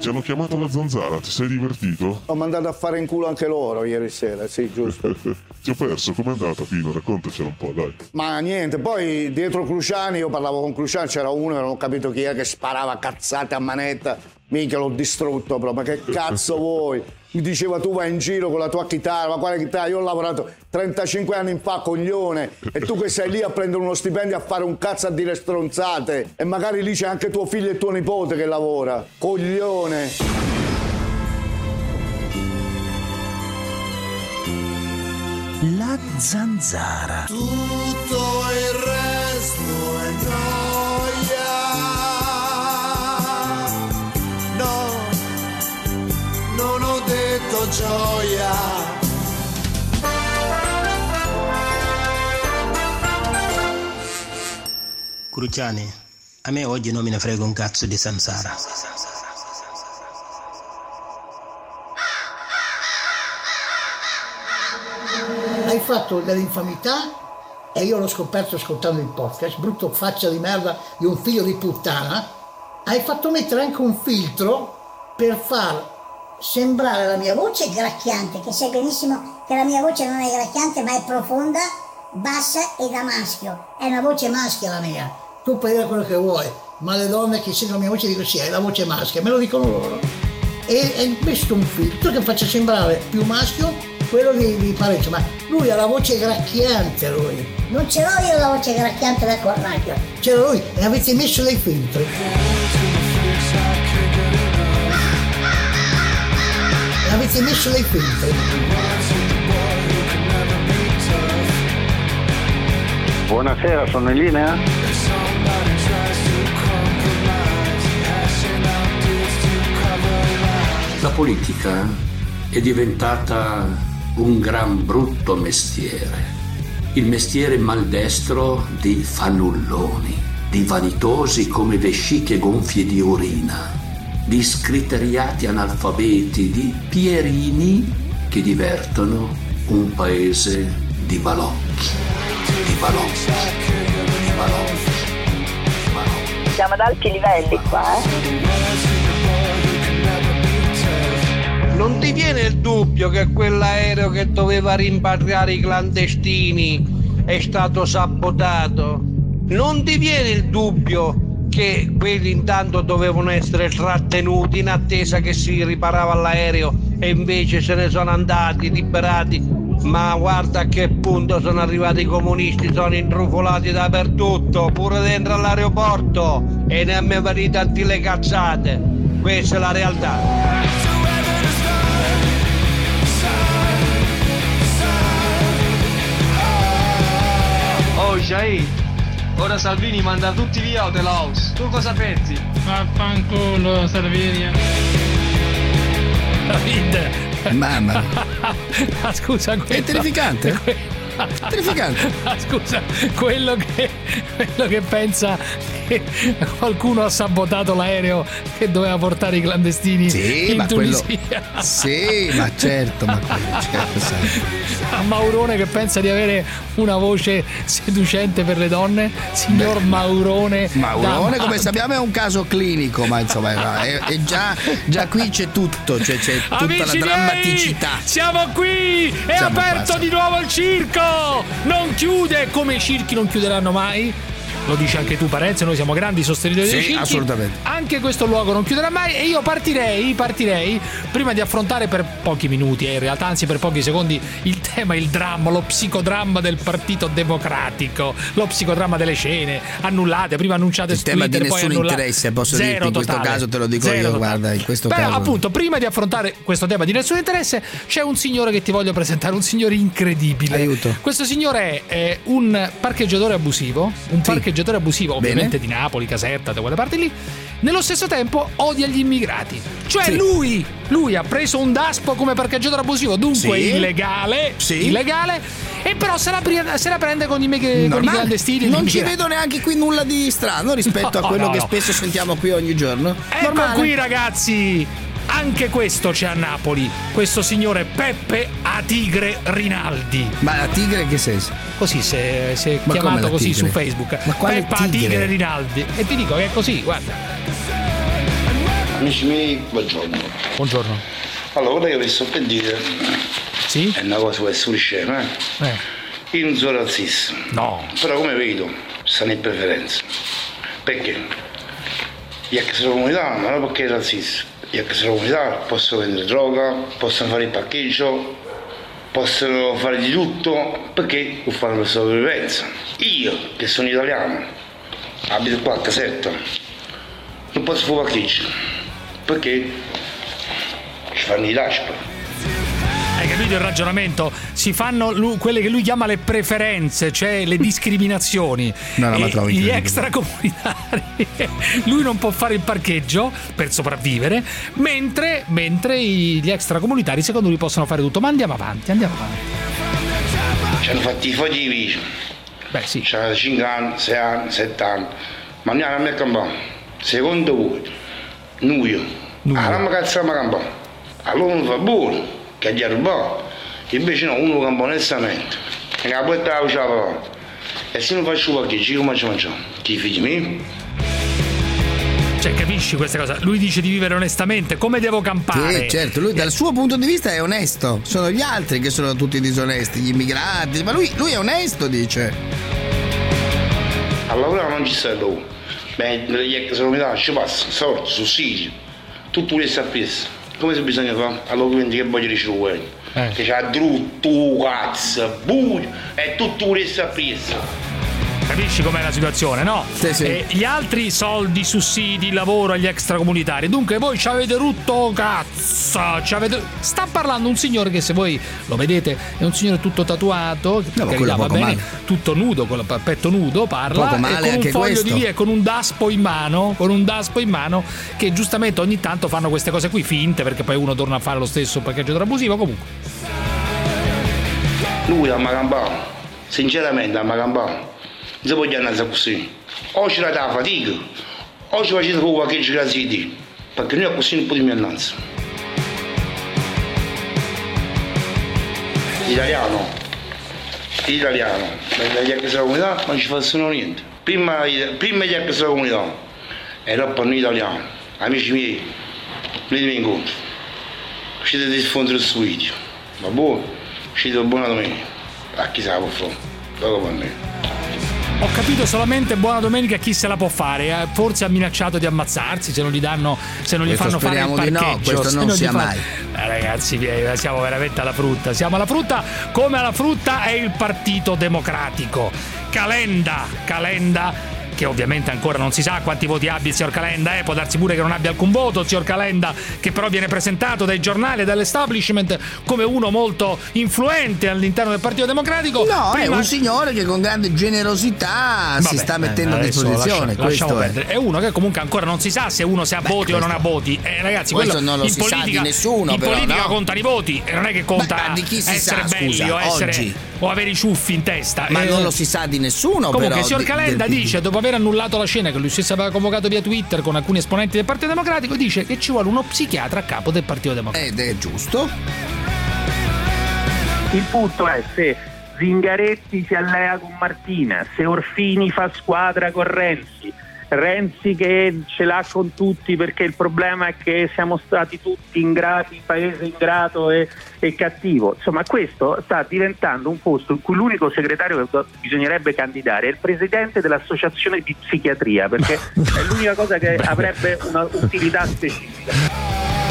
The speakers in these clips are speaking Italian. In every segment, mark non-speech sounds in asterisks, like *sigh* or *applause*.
ti hanno chiamato la zanzara, ti sei divertito? Ho mandato a fare in culo anche loro ieri sera, sì, giusto. *laughs* ti ho perso, com'è andata Pino? Raccontacelo un po', dai. Ma niente, poi dietro Cruciani, io parlavo con Cruciani, c'era uno, non ho capito chi è, che sparava cazzate a manetta. Minchia, l'ho distrutto proprio, ma che cazzo *laughs* vuoi? Mi diceva tu vai in giro con la tua chitarra, ma quale chitarra? Io ho lavorato 35 anni fa, coglione, e tu che sei lì a prendere uno stipendio a fare un cazzo a dire stronzate, e magari lì c'è anche tuo figlio e tuo nipote che lavora. Coglione. La zanzara. Tutto il resto gioia. Cruciani, a me oggi non me ne frega un cazzo di Sansara. Hai fatto dell'infamità e io l'ho scoperto ascoltando il podcast, brutto faccia di merda di un figlio di puttana. Hai fatto mettere anche un filtro per far sembrare la mia voce gracchiante, che sai benissimo che la mia voce non è gracchiante ma è profonda, bassa e da maschio. È una voce maschia la mia. Tu puoi dire quello che vuoi, ma le donne che sentono la mia voce dicono sì, hai la voce maschia, me lo dicono loro. E hai messo un filtro che faccia sembrare più maschio quello di, di Parecchio, ma lui ha la voce gracchiante lui. Non ce l'ho io la voce gracchiante da cornaglio. C'era lui e avete messo dei filtri. E messo dei filtri. Buonasera, sono in linea? La politica è diventata un gran brutto mestiere, il mestiere maldestro di fannulloni, di vanitosi come vesciche gonfie di urina, di scriteriati analfabeti, di pierini che divertono un paese di balocchi, di balocchi, di balocchi, di balocchi. Siamo ad alti livelli qua, eh? Non ti viene il dubbio che quell'aereo che doveva rimpatriare i clandestini è stato sabotato? Non ti viene il dubbio che quelli intanto dovevano essere trattenuti in attesa che si riparava l'aereo e invece se ne sono andati liberati? Ma guarda a che punto sono arrivati i comunisti, sono intrufolati dappertutto, pure dentro all'aeroporto e ne hanno venite tanti le cazzate. Questa è la realtà. Oh Shahid, ora Salvini manda tutti via Hotel House. Tu cosa pensi? Vaffanculo Salvini. David. Mamma. Ma *laughs* scusa, quello... È terrificante. Terrificante. Ma *laughs* scusa, quello che, quello che pensa che qualcuno ha sabotato l'aereo che doveva portare i clandestini sì, in ma Tunisia. Quello... Sì, ma certo, ma quello, *laughs* certo. A Maurone che pensa di avere una voce seducente per le donne, signor Beh, Maurone. Maurone, come sappiamo, è un caso clinico, ma insomma, è, è già, già, qui c'è tutto, cioè c'è tutta Amici la drammaticità. Miei, siamo qui! È Siamo aperto qua, di nuovo il circo! Non chiude come i circhi non chiuderanno mai. Lo dici anche tu Parenzo, noi siamo grandi sostenitori sì, dei circhi. assolutamente. Anche questo luogo non chiuderà mai e io partirei, partirei prima di affrontare per pochi minuti, eh, in realtà anzi per pochi secondi, il tema, il dramma, lo psicodramma del Partito Democratico, lo psicodramma delle scene annullate, prima annunciate il su tema Twitter, di nessun annullate. interesse, posso Zero dirti in questo totale. caso te lo dico Zero io, totale. guarda, in questo Però caso. appunto, prima di affrontare questo tema di nessun interesse, c'è un signore che ti voglio presentare, un signore incredibile. Aiuto. Questo signore è eh, un parcheggiatore abusivo, un Sì. parcheggiatore abusivo, Bene. ovviamente di Napoli, Caserta, da quelle parti lì. Nello stesso tempo odia gli immigrati. Cioè Sì. lui, lui ha preso un daspo come parcheggiatore abusivo, dunque Sì. illegale, Sì. illegale, e però se la, pri- se la prende con i, meg- con i clandestini. Non ci vedo neanche qui nulla di strano rispetto *laughs* No, a quello no, che no. spesso sentiamo qui ogni giorno. Ecco Normale. qui ragazzi, anche questo c'è a Napoli, questo signore Peppe Atigre Rinaldi. Ma la tigre in che senso? Così si è, si è Ma chiamato così tigre? su Facebook. Ma quale Peppa tigre? Atigre Rinaldi. E ti dico che è così, guarda. Amici miei, buongiorno. Buongiorno. Allora, ora io vi sto per dire. Sì? È una cosa per essere scema, eh? Eh. Io non sono razzista. No. Però come vedo, stanno in preferenza. Perché? Gli extracomunitari, ma non perché è razzista. Gli extracomunitari possono vendere droga, possono fare il parcheggio, possono fare di tutto perché lo fanno per sopravvivenza. Io, che sono italiano, abito qua a Caserta, non posso fare parcheggio perché ci fanno i lasci. Capito il ragionamento? Si fanno lu- quelle che lui chiama le preferenze, cioè le *laughs* discriminazioni. No, no, ma trovo gli extracomunitari. *laughs* lui non può fare il parcheggio per sopravvivere, mentre, mentre i- gli extracomunitari secondo lui possono fare tutto. Ma andiamo avanti, andiamo avanti. Ci hanno fatto i viso. Beh sì. C'hanno 5 anni, 6 anni, 7 anni. Ma andiamo a me campano. Secondo voi, noi, allora cazziamo a campano. Allora uno fa buono, che gli rubato. Invece no, uno campa onestamente. E la porta la faceva E se non faccio qualche come ci mangiamo? Chi i figli miei? Cioè, capisci questa cosa? Lui dice di vivere onestamente, come devo campare? Sì, certo, lui dal suo punto di vista è onesto. Sono gli altri che sono tutti disonesti, gli immigrati, ma lui, lui è onesto, dice. A lavorare non ci sta lavoro. Beh, gli ex comunità ci passa, soldi, sussidi, tutto questo a pièce. Come se bisogna fare? Allora quindi che voglio ricevere? Eh. Che c'ha drutto, cazzo, buio, è tutto questo a pièce. Capisci com'è la situazione, no? Sì, sì. E gli altri soldi, sussidi, lavoro agli extracomunitari. Dunque voi ci avete rutto cazzo. ci avete- Sta parlando un signore che se voi lo vedete è un signore tutto tatuato, ma carità, va bene, male. tutto nudo, con il petto nudo, parla Poco e male con un foglio questo. di via e con un daspo in mano, con un daspo in mano che giustamente ogni tanto fanno queste cose qui finte perché poi uno torna a fare lo stesso parcheggio abusivo comunque. Lui a Macambano, sinceramente a Macambano, si può andare così. O ci la fatica, o ci facete con qualche grazie di. Perché noi così non possiamo andare. Italiano, italiano, gli extracomunità non ci facciano niente. Prima, prima gli extracomunità, era per noi italiani, amici miei, venite incontro. Uscite di diffondere questo video. Va buono? Uscite buona domenica. A chi se la può fare? Dopo per me. Ho capito solamente buona domenica chi se la può fare. eh, Forse ha minacciato di ammazzarsi se non gli danno, se non gli Questo fanno fare il di no, parcheggio. questo non gli sia fa- mai. Eh, ragazzi, eh, siamo veramente alla frutta. Siamo alla frutta come alla frutta è il Partito Democratico. Calenda, Calenda. Che ovviamente ancora non si sa quanti voti abbia il signor Calenda, eh, può darsi pure che non abbia alcun voto il signor Calenda, che però viene presentato dai giornali e dall'establishment come uno molto influente all'interno del Partito Democratico. No, è Prima- un signore che con grande generosità si Vabbè, sta mettendo eh, a adesso disposizione. lascia- questo è. È uno che comunque ancora non si sa se uno se ha voti o non ha voti. Eh, ragazzi, Questo quello non lo in si sa politica, di nessuno, In però, politica no? contano i voti e non è che conta Beh, si essere sa, belli scusa, o, essere, oggi? o avere i ciuffi in testa. Ma Eh, non lo si sa di nessuno, Comunque, però. il signor Calenda del dice, dopo aver annullato la scena che lui stesso aveva convocato via Twitter con alcuni esponenti del Partito Democratico, dice che ci vuole uno psichiatra a capo del Partito Democratico. Ed è giusto. Il punto è se Zingaretti si allea con Martina, se Orfini fa squadra con Renzi, Renzi che ce l'ha con tutti perché il problema è che siamo stati tutti ingrati, paese ingrato e, e cattivo. Insomma, questo sta diventando un posto in cui l'unico segretario che bisognerebbe candidare è il presidente dell'associazione di psichiatria, perché *laughs* è l'unica cosa che avrebbe una utilità specifica.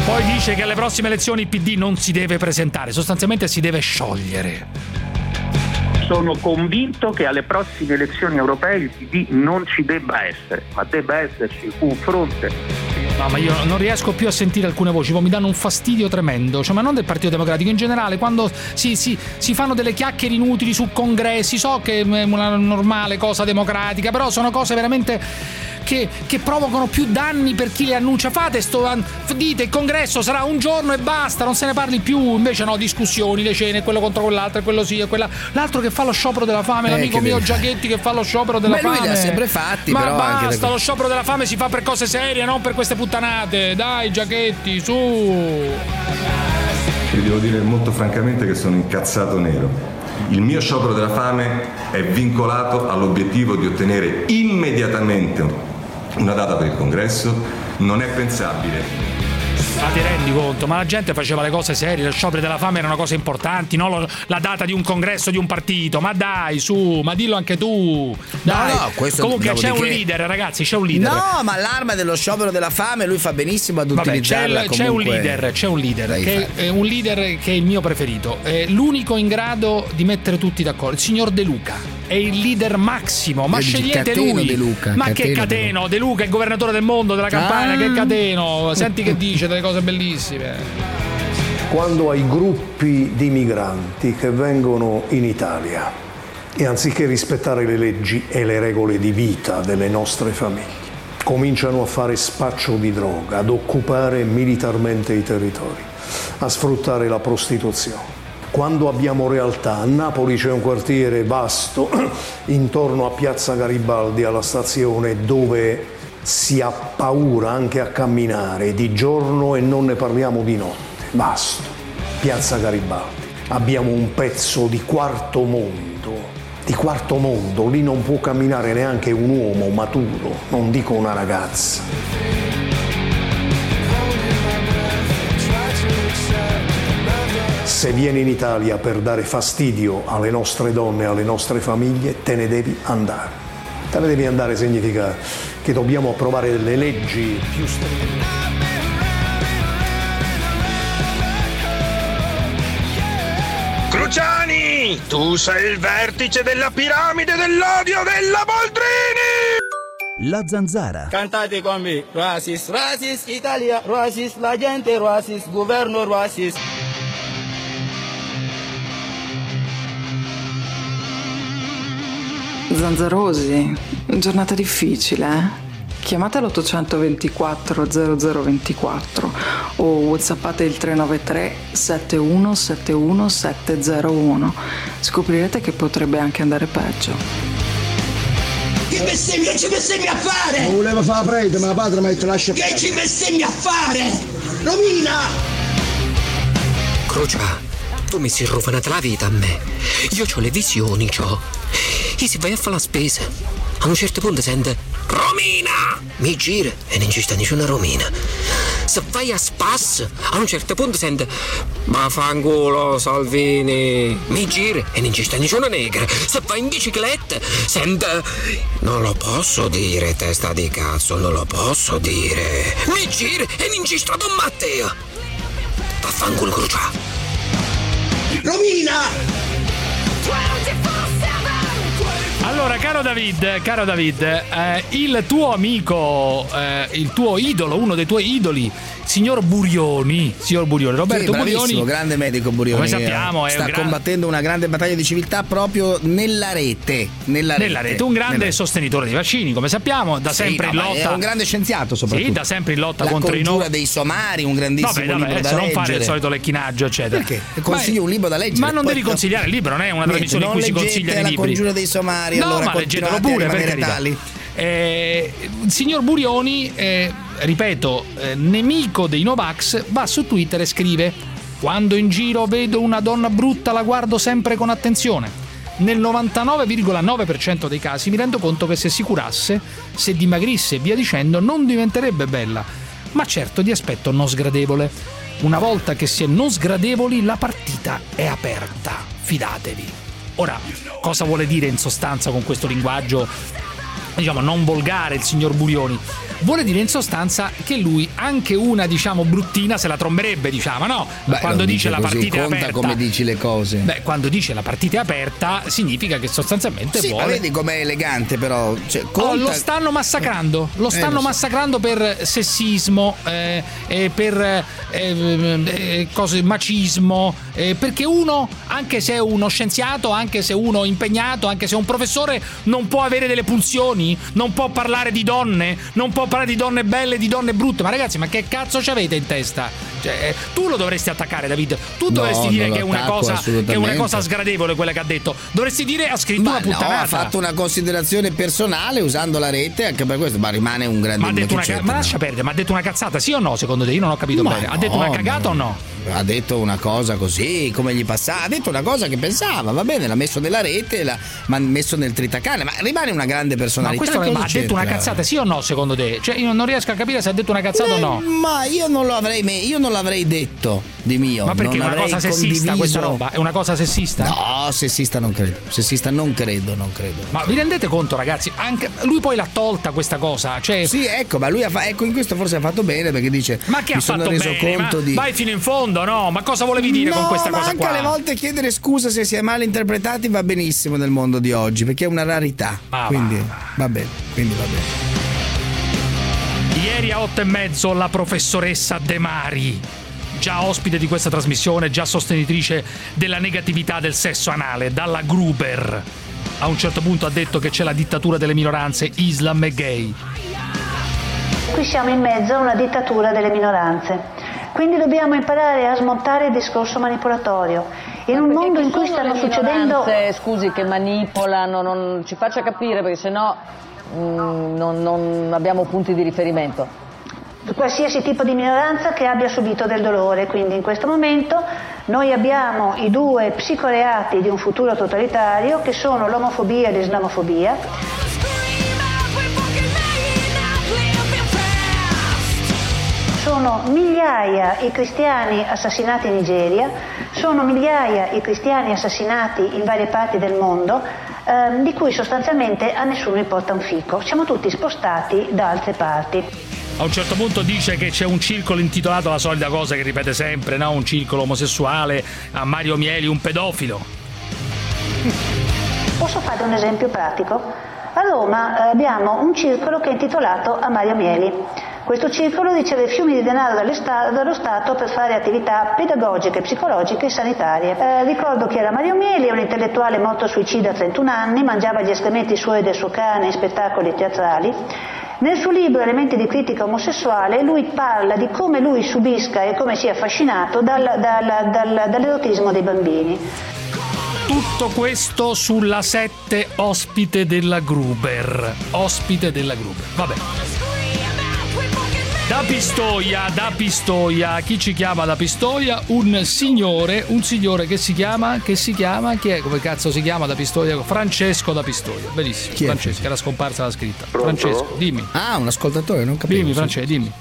Poi dice che alle prossime elezioni il PD non si deve presentare, sostanzialmente si deve sciogliere. Sono convinto che alle prossime elezioni europee il PD non ci debba essere, ma debba esserci un fronte. No, ma io non riesco più a sentire alcune voci, mi danno un fastidio tremendo. Cioè, ma non del Partito Democratico, in generale, quando si, si- si fanno delle chiacchiere inutili su congressi, so che è una normale cosa democratica, però sono cose veramente. Che, che provocano più danni per chi le annuncia. Fate sto. Dite il congresso sarà un giorno e basta, non se ne parli più. Invece no, discussioni, le cene, quello contro quell'altro, quello sì, e quella. L'altro che fa lo sciopero della fame, Eh, l'amico mio. Giachetti che fa lo sciopero della Beh, lui fame. li ha sempre fatti, Ma basta, da- lo sciopero della fame si fa per cose serie, non per queste puttanate. Dai, Giachetti, su. Vi devo dire molto francamente che sono incazzato nero. Il mio sciopero della fame è vincolato all'obiettivo di ottenere immediatamente una data per il congresso, non è pensabile ma ti rendi conto? Ma la gente faceva le cose serie, lo sciopero della fame erano cose importanti, non lo- la data di un congresso di un partito. Ma dai, su, ma dillo anche tu. Dai. no, questo Comunque c'è un dopodiché- leader, ragazzi, c'è un leader. No, ma l'arma dello sciopero della fame lui fa benissimo ad Vabbè, c'è, utilizzarla il- c'è un comunque. leader, c'è un leader, Dai, che è un leader che è il mio preferito, è l'unico in grado di mettere tutti d'accordo, il signor De Luca. È il leader massimo, ma scegliete Cateno lui. De Luca, ma che Cateno De cateno? De Luca è il governatore del mondo, della campagna, Ah. che cateno? Senti che dice delle cose bellissime. quando ai gruppi di migranti che vengono in Italia e anziché rispettare le leggi e le regole di vita delle nostre famiglie, cominciano a fare spaccio di droga, ad occupare militarmente i territori, a sfruttare la prostituzione. Quando abbiamo realtà, a Napoli c'è un quartiere vasto *clears throat* intorno a Piazza Garibaldi, alla stazione, dove si ha paura anche a camminare di giorno e non ne parliamo di notte. Vasto, Piazza Garibaldi. Abbiamo un pezzo di quarto mondo, di quarto mondo, lì non può camminare neanche un uomo maturo, non dico una ragazza. Se vieni in Italia per dare fastidio alle nostre donne, alle nostre famiglie, te ne devi andare. Te ne devi andare significa che dobbiamo approvare delle leggi più strette. Cruciani, tu sei il vertice della piramide dell'odio della Boldrini! La zanzara. Cantate con me, Rasis, Rasis, Italia, Rasis, la gente Rasis, governo Rasis. Zanzarosi, giornata difficile, eh? Chiamate l'824 0024 o whatsappate il 393 7171 701. Scoprirete che potrebbe anche andare peggio. Che bestemmia ci bestemmi a fare? Non voleva fare la prete, ma la padre mi ha detto lascia Che ci bestemmi a fare? Romina! Crocia, tu mi si rovinata la vita a me. Io ho le visioni, c'ho. E se vai a fare la spesa, a un certo punto sente Romina! Mi gira e non ci sta nessuna Romina. Se vai a spas, a un certo punto sente Ma fanculo Salvini! Mi gira e non ci sta nessuna negra. Se vai in bicicletta, sente Non lo posso dire, testa di cazzo, non lo posso dire. Mi gira e non ci sta Don Matteo. Vaffanculo Crucia. Romina! Allora, caro David, caro David, eh, il tuo amico, eh, il tuo idolo, uno dei tuoi idoli, signor Burioni, signor Burioni, Roberto Sì, Burioni, grande medico Burioni. Come sappiamo, è sta un gran- combattendo una grande battaglia di civiltà proprio nella rete. Nella rete, nella rete, un grande Nella- sostenitore dei vaccini, come sappiamo, da Sì, sempre no, in ma lotta. È un grande scienziato, soprattutto. Sì, da sempre in lotta La contro i congiura no. dei somari, un grandissimo Vabbè, vabbè, libro da non leggere. fare il solito lecchinaggio, eccetera. Perché? Ma- Consiglio un libro da leggere. Ma non devi consigliare il libro, non è una trasmissione in cui si leggete consigliano i la libri. congiura dei somari, no, allora ma leggetelo pure, per carità. tali. Eh, il signor Burioni, eh, ripeto, eh, nemico dei Novax, va su Twitter e scrive: Quando in giro vedo una donna brutta la guardo sempre con attenzione. Nel 99,9% dei casi mi rendo conto che se si curasse, se dimagrisse e via dicendo, non diventerebbe bella, ma certo di aspetto non sgradevole. Una volta che si è non sgradevoli, la partita è aperta, fidatevi. Ora, cosa vuole dire in sostanza con questo linguaggio diciamo non volgare il signor Burioni vuole dire in sostanza che lui anche una diciamo bruttina se la tromberebbe diciamo no Beh, quando non dice la partita è aperta come dici le cose. beh quando dice la partita è aperta significa che sostanzialmente Sì, ma vuole vedi com'è elegante però. Cioè, Oh, conta... lo stanno massacrando, lo Eh, stanno lo so. massacrando per sessismo, eh, eh, per eh, eh, cose, macismo, eh, perché uno, anche se è uno scienziato, anche se uno impegnato, anche se è un professore, non può avere delle pulsioni, non può parlare di donne, non può parlare di donne belle, di donne brutte. Ma ragazzi, ma che cazzo ci avete in testa? Cioè, eh, tu lo dovresti attaccare, David. Tu No, dovresti dire che è, cosa, che è una cosa sgradevole quella che ha detto. Dovresti dire ha scritto Ma una no, puttanata. ha fatto una considerazione personale usando la rete anche per questo, ma rimane un grande Ma ha detto una, ma lascia perdere, ma ha detto una cazzata, sì o no? Secondo te? Io non ho capito Ma bene. Ha no, detto una cagata o no? Ha detto una cosa così, come gli passava. Ha detto una cosa che pensava, va bene, l'ha messo nella rete, l'ha ma messo nel tritacane, ma rimane una grande Ma personalità. questo che ma ha c'entra? detto una cazzata, sì o no, secondo te? Cioè, io non riesco a capire se ha detto una cazzata o no. Ma io non lo avrei io non l'avrei detto di mio. Ma perché è una cosa sessista questa roba? È una cosa sessista? No, sessista non credo. Sessista non credo, non credo. Ma vi rendete conto, ragazzi? Anche lui poi l'ha tolta questa cosa. Cioè, Sì, ecco, ma lui ha fa- ecco, in questo forse ha fatto bene perché dice ma che mi ha sono fatto reso bene? conto Ma di Vai fino in fondo, no? Ma cosa volevi dire no, con questa cosa anche qua? alle volte chiedere scusa se si è mal interpretati va benissimo nel mondo di oggi perché è una rarità. Ma quindi va bene, quindi va bene. Ieri a otto e mezzo la professoressa De Mari, già ospite di questa trasmissione, già sostenitrice della negatività del sesso anale, dalla Gruber. A un certo punto ha detto che c'è la dittatura delle minoranze, Islam e gay. Qui siamo in mezzo a una dittatura delle minoranze. Quindi dobbiamo imparare a smontare il discorso manipolatorio. In un mondo in cui stanno succedendo scusi, che manipolano, non ci faccia capire perché sennò mm, non, non abbiamo punti di riferimento. Qualsiasi tipo di minoranza che abbia subito del dolore. Quindi in questo momento noi abbiamo i due psicoreati di un futuro totalitario che sono l'omofobia e l'islamofobia. Sono migliaia i cristiani assassinati in Nigeria, sono migliaia i cristiani assassinati in varie parti del mondo, ehm, di cui sostanzialmente a nessuno importa un fico. Siamo tutti spostati da altre parti. A un certo punto dice che c'è un circolo intitolato la solita cosa che ripete sempre, no? Un circolo omosessuale, a Mario Mieli un pedofilo. Posso fare un esempio pratico? A Roma eh, abbiamo un circolo che è intitolato a Mario Mieli. Questo circolo riceve fiumi di denaro dallo Stato per fare attività pedagogiche, psicologiche e sanitarie. Eh, ricordo che era Mario Mieli, un intellettuale morto suicida a 31 anni, mangiava gli escrementi suoi e del suo cane in spettacoli teatrali. Nel suo libro Elementi di critica omosessuale lui parla di come lui subisca e come sia affascinato dal- dal- dal- dall'erotismo dei bambini. Tutto questo sulla 7 ospite della Gruber. Ospite della Gruber. Vabbè. Da Pistoia, da Pistoia, chi ci chiama da Pistoia? Un signore, un signore che si chiama, che si chiama, chi è? Come cazzo si chiama da Pistoia? Francesco da Pistoia, benissimo. Francesco, era scomparsa la scritta. Pronto? Francesco, dimmi. Ah, un ascoltatore, non capivo. Dimmi. Francesco, dimmi.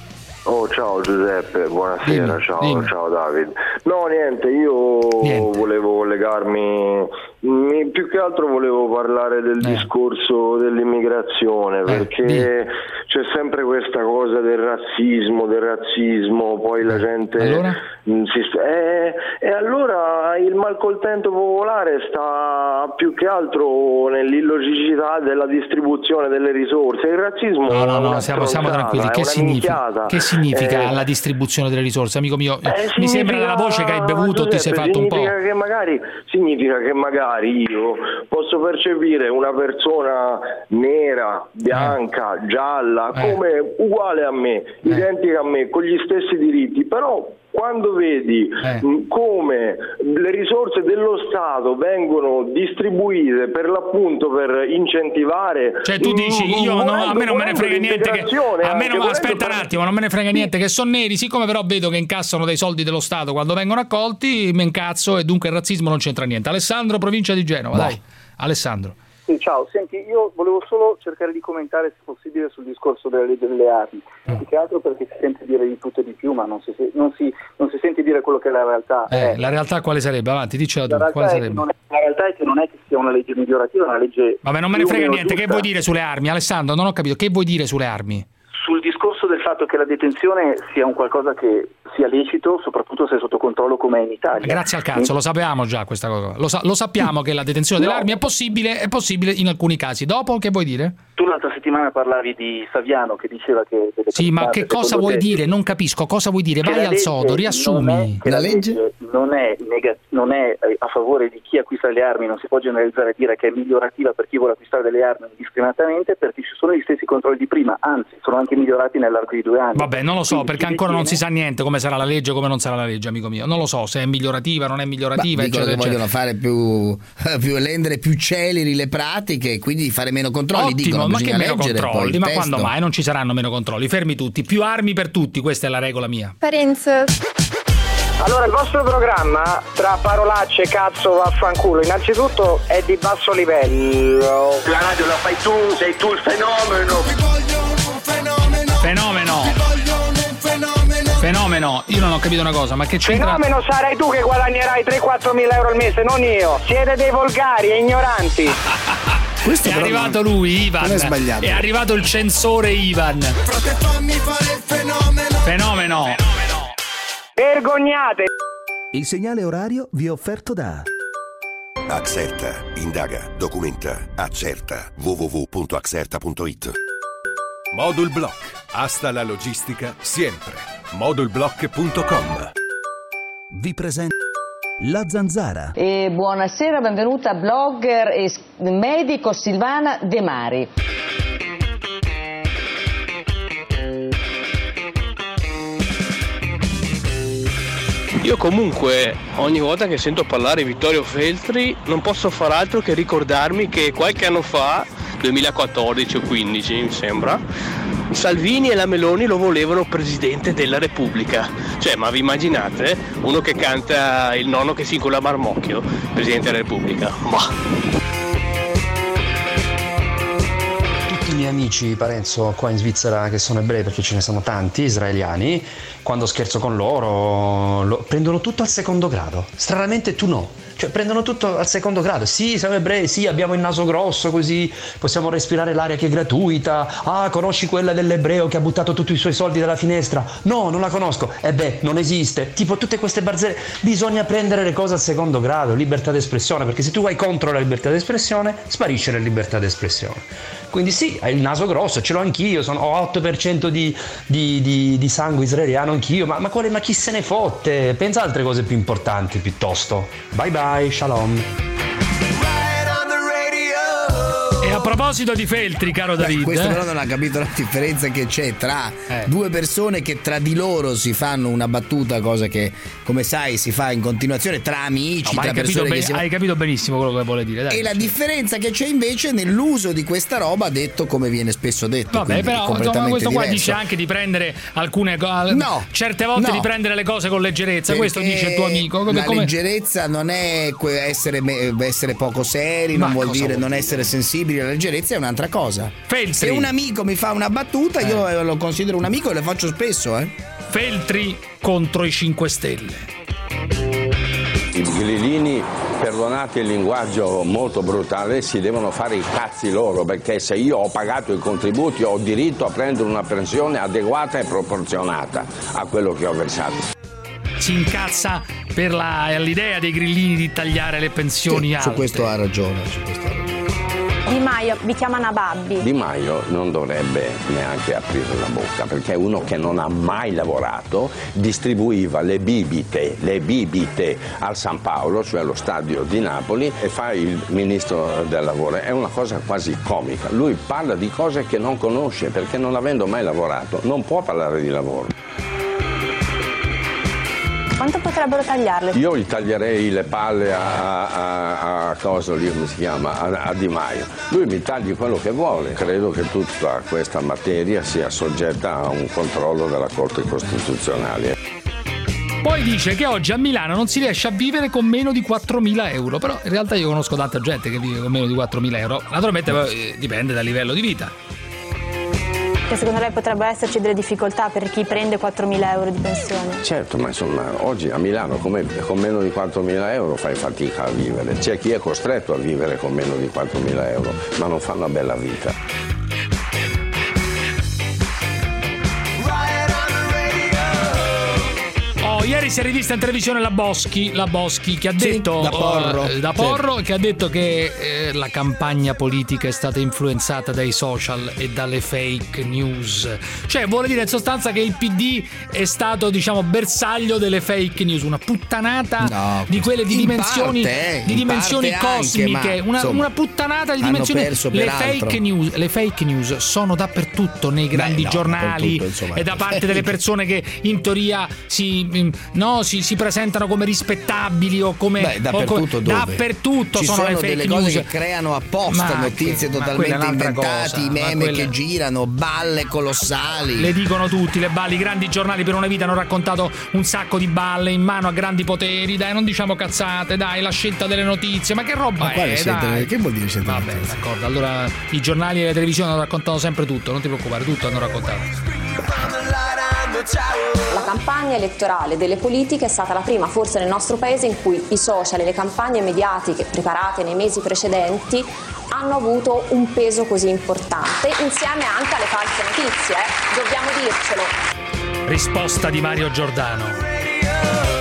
Oh, ciao Giuseppe, buonasera, Dimmi, ciao, dimmi. ciao David. No, niente, io Niente. volevo collegarmi, mi- più che altro volevo parlare del discorso dell'immigrazione, perché c'è sempre questa cosa del razzismo, del razzismo, poi la gente... Allora? mm, si eh, e allora il malcontento popolare sta più che altro nell'illogicità della distribuzione delle risorse. Il razzismo No, no, è no, una siamo, siamo tranquilli. Che significa, che significa Eh, la distribuzione delle risorse? Amico mio, eh, mi sembra significa- dalla voce che hai bevuto ti sei Giuseppe, fatto un po'. significa Che magari, significa che magari io posso percepire una persona nera, bianca, gialla, Eh. come uguale a me, identica a me, con gli stessi diritti, però quando vedi Eh. mh, come le risorse dello Stato vengono distribuite per l'appunto per incentivare Cioè tu dici io no, a me non me ne frega niente che a me non, aspetta un attimo, non me ne frega niente che sono neri, siccome però vedo che incassano dei soldi dello Stato quando vengono accolti, mi incazzo e dunque il razzismo non c'entra niente. Alessandro, provincia di Genova, dai. Alessandro. Sì, ciao, senti, io volevo solo cercare di commentare, se possibile, sul discorso della legge delle armi, più che altro perché si sente dire di tutto e di più, ma non si, non si- non si sente dire quello che è la realtà. Eh, è. la realtà quale sarebbe? Avanti, dicela tu, La realtà, quale è che sarebbe? non è, la realtà è che non è che sia una legge migliorativa, è una legge... Vabbè, non me ne frega niente, che giusta. vuoi dire sulle armi? Alessandro, non ho capito, che vuoi dire sulle armi? Sul discorso del fatto che la detenzione sia un qualcosa che sia lecito, soprattutto se è sotto controllo come è in Italia. Grazie al cazzo, lo sapevamo già questa cosa. Lo, sa- lo sappiamo che la detenzione delle No. armi è possibile, è possibile in alcuni casi. Dopo che vuoi dire? Tu l'altra settimana parlavi di Saviano che diceva che... delle Sì, ma che cosa vuoi te, dire? Non capisco, cosa vuoi dire? che Vai la al legge sodo, non è- riassumi. che la legge non è, nega- non è eh, a favore di chi acquista le armi, non si può generalizzare e dire che è migliorativa per chi vuole acquistare delle armi indiscriminatamente perché ci sono gli stessi controlli di prima, anzi sono anche migliorati nell'arco di due anni. Vabbè, non lo so, Quindi perché ancora non si sa niente come sarà la legge o come non sarà la legge, amico mio. Non lo so se è migliorativa, non è migliorativa, Dicono che vogliono fare più, *laughs* più rendere più celeri le pratiche e quindi fare meno controlli. Ottimo, Dicono, ma che meno controlli? Ma testo. quando mai? Non ci saranno meno controlli. Fermi tutti, più armi per tutti, questa è la regola mia. Parenze. Allora, il vostro programma, tra parolacce, cazzo, vaffanculo, innanzitutto è di basso livello. La radio la fai tu, sei tu il fenomeno. Fenomeno. Fenomeno. Io non ho capito una cosa, ma che c'entra? Fenomeno sarai tu che guadagnerai 3-4 mila euro al mese, non io. Siete dei volgari e ignoranti. *laughs* è arrivato lui, Ivan. non è sbagliato. È arrivato il censore Ivan. Fenomeno. Vergognate. Il segnale orario vi è offerto da Accerta, indaga, documenta, accerta. www.accerta.it Modul Block. Hasta la logistica sempre. Modulblock.com vi presenta La Zanzara. E buonasera, benvenuta blogger e medico Silvana De Mari. Io comunque ogni volta che sento parlare di Vittorio Feltri non posso far altro che ricordarmi che qualche anno fa, 2014 o 15 mi sembra, Salvini e la Meloni lo volevano presidente della Repubblica. Cioè, ma vi immaginate uno che canta il nonno che si incola a marmocchio, presidente della Repubblica? Bah. Tutti i miei amici, Parenzo, qua in Svizzera, che sono ebrei perché ce ne sono tanti, israeliani, quando scherzo con loro, lo- prendono tutto al secondo grado. Stranamente tu no. Cioè prendono tutto al secondo grado. Sì, siamo ebrei, sì, abbiamo il naso grosso così possiamo respirare l'aria che è gratuita. Ah, conosci quella dell'ebreo che ha buttato tutti i suoi soldi dalla finestra? No, non la conosco. E beh, non esiste. Tipo tutte queste barzelle. Bisogna prendere le cose al secondo grado, libertà d'espressione, perché se tu vai contro la libertà d'espressione, sparisce la libertà d'espressione. Quindi sì, hai il naso grosso, ce l'ho anch'io, sono, ho 8% di, di- di- di sangue israeliano anch'io, ma, ma, quale- ma chi se ne fotte? Pensa a altre cose più importanti piuttosto. Bye bye, shalom. Proposito di Feltri, caro David. Questo eh, però non ha capito la differenza che c'è tra due persone che tra di loro si fanno una battuta, cosa che come sai si fa in continuazione tra amici, no, tra hai, capito persone ben- si hai capito benissimo quello che vuole dire. Dai. E la differenza che c'è invece nell'uso di questa roba detto come viene spesso detto. Vabbè, però completamente questo qua diverso. dice anche di prendere alcune cose. No, certe volte no. di prendere le cose con leggerezza. Questo Perché dice il tuo amico. Come, la come- leggerezza non è essere, essere poco seri, Ma non vuol dire non essere sensibili. La leggerezza è un'altra cosa. Feltri. Se un amico mi fa una battuta, io eh, lo considero un amico e lo faccio spesso, eh. Feltri contro i 5 Stelle. I grillini, perdonate il linguaggio molto brutale, si devono fare i cazzi loro perché se io ho pagato i contributi ho diritto a prendere una pensione adeguata e proporzionata a quello che ho versato. Si incazza per la- l'idea dei grillini di tagliare le pensioni Sì, alte. su questo ha ragione. Su questo ha ragione. Di Maio, vi chiamano Babbi. Di Maio non dovrebbe neanche aprire la bocca perché è uno che non ha mai lavorato distribuiva le bibite, le bibite al San Paolo, cioè allo stadio di Napoli e fa il ministro del lavoro. È una cosa quasi comica. Lui parla di cose che non conosce perché non avendo mai lavorato non può parlare di lavoro. Quanto potrebbero tagliarle? Io gli taglierei le palle a, a, a- cosa lì, come si chiama, a, a Di Maio. Lui mi tagli quello che vuole. Credo che tutta questa materia sia soggetta a un controllo della Corte Costituzionale. Poi dice che oggi a Milano non si riesce a vivere con meno di 4.000 euro. Però in realtà io conosco tanta gente che vive con meno di 4.000 euro. Naturalmente poi, eh, dipende dal livello di vita. Che secondo lei potrebbero esserci delle difficoltà per chi prende 4.000 euro di pensione? Certo, ma insomma, oggi a Milano come- con meno di 4.000 euro fai fatica a vivere. C'è chi è costretto a vivere con meno di 4.000 euro, ma non fa una bella vita. Ieri si è rivista in televisione la Boschi, la Boschi che ha Sì, detto da Porro. eh, da Sì. Porro, che ha detto che eh, la campagna politica è stata influenzata dai social e dalle fake news. Cioè, vuole dire in sostanza che il PD è stato, diciamo, bersaglio delle fake news, una puttanata No, di quelle di in dimensioni, parte, eh, di dimensioni parte anche, cosmiche, ma, una, insomma, una puttanata di dimensioni perso le fake news, le fake news sono dappertutto nei grandi no, giornali dappertutto, insomma. e da parte delle *laughs* persone che in teoria si, mm, no, si, si presentano come rispettabili o come Beh, dappertutto o co- dove? dappertutto sono, sono le fake delle news. cose che creano apposta Ma notizie che- totalmente inventate, i meme quella- che girano, balle colossali. Le dicono tutti, le balle, i grandi giornali per una vita hanno raccontato un sacco di balle in mano a grandi poteri, dai, non diciamo cazzate, dai, la scelta delle notizie, ma che roba Ma è? scelta? dai. Che vuol dire scelta Vabbè, d'accordo, allora i giornali e le televisioni hanno raccontato sempre tutto, non ti preoccupare, tutto hanno raccontato. La campagna elettorale delle politiche è stata la prima forse nel nostro paese in cui i social e le campagne mediatiche preparate nei mesi precedenti hanno avuto un peso così importante, insieme anche alle false notizie, eh, dobbiamo dircelo. Risposta di Mario Giordano.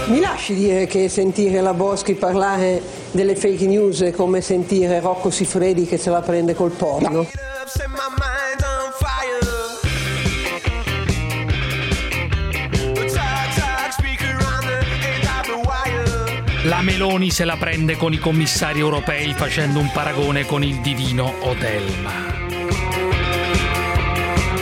Mi lasci dire che sentire la Boschi parlare delle fake news è come sentire Rocco Siffredi che se la prende col porno? La Meloni se la prende con i commissari europei facendo un paragone con il divino Odelma.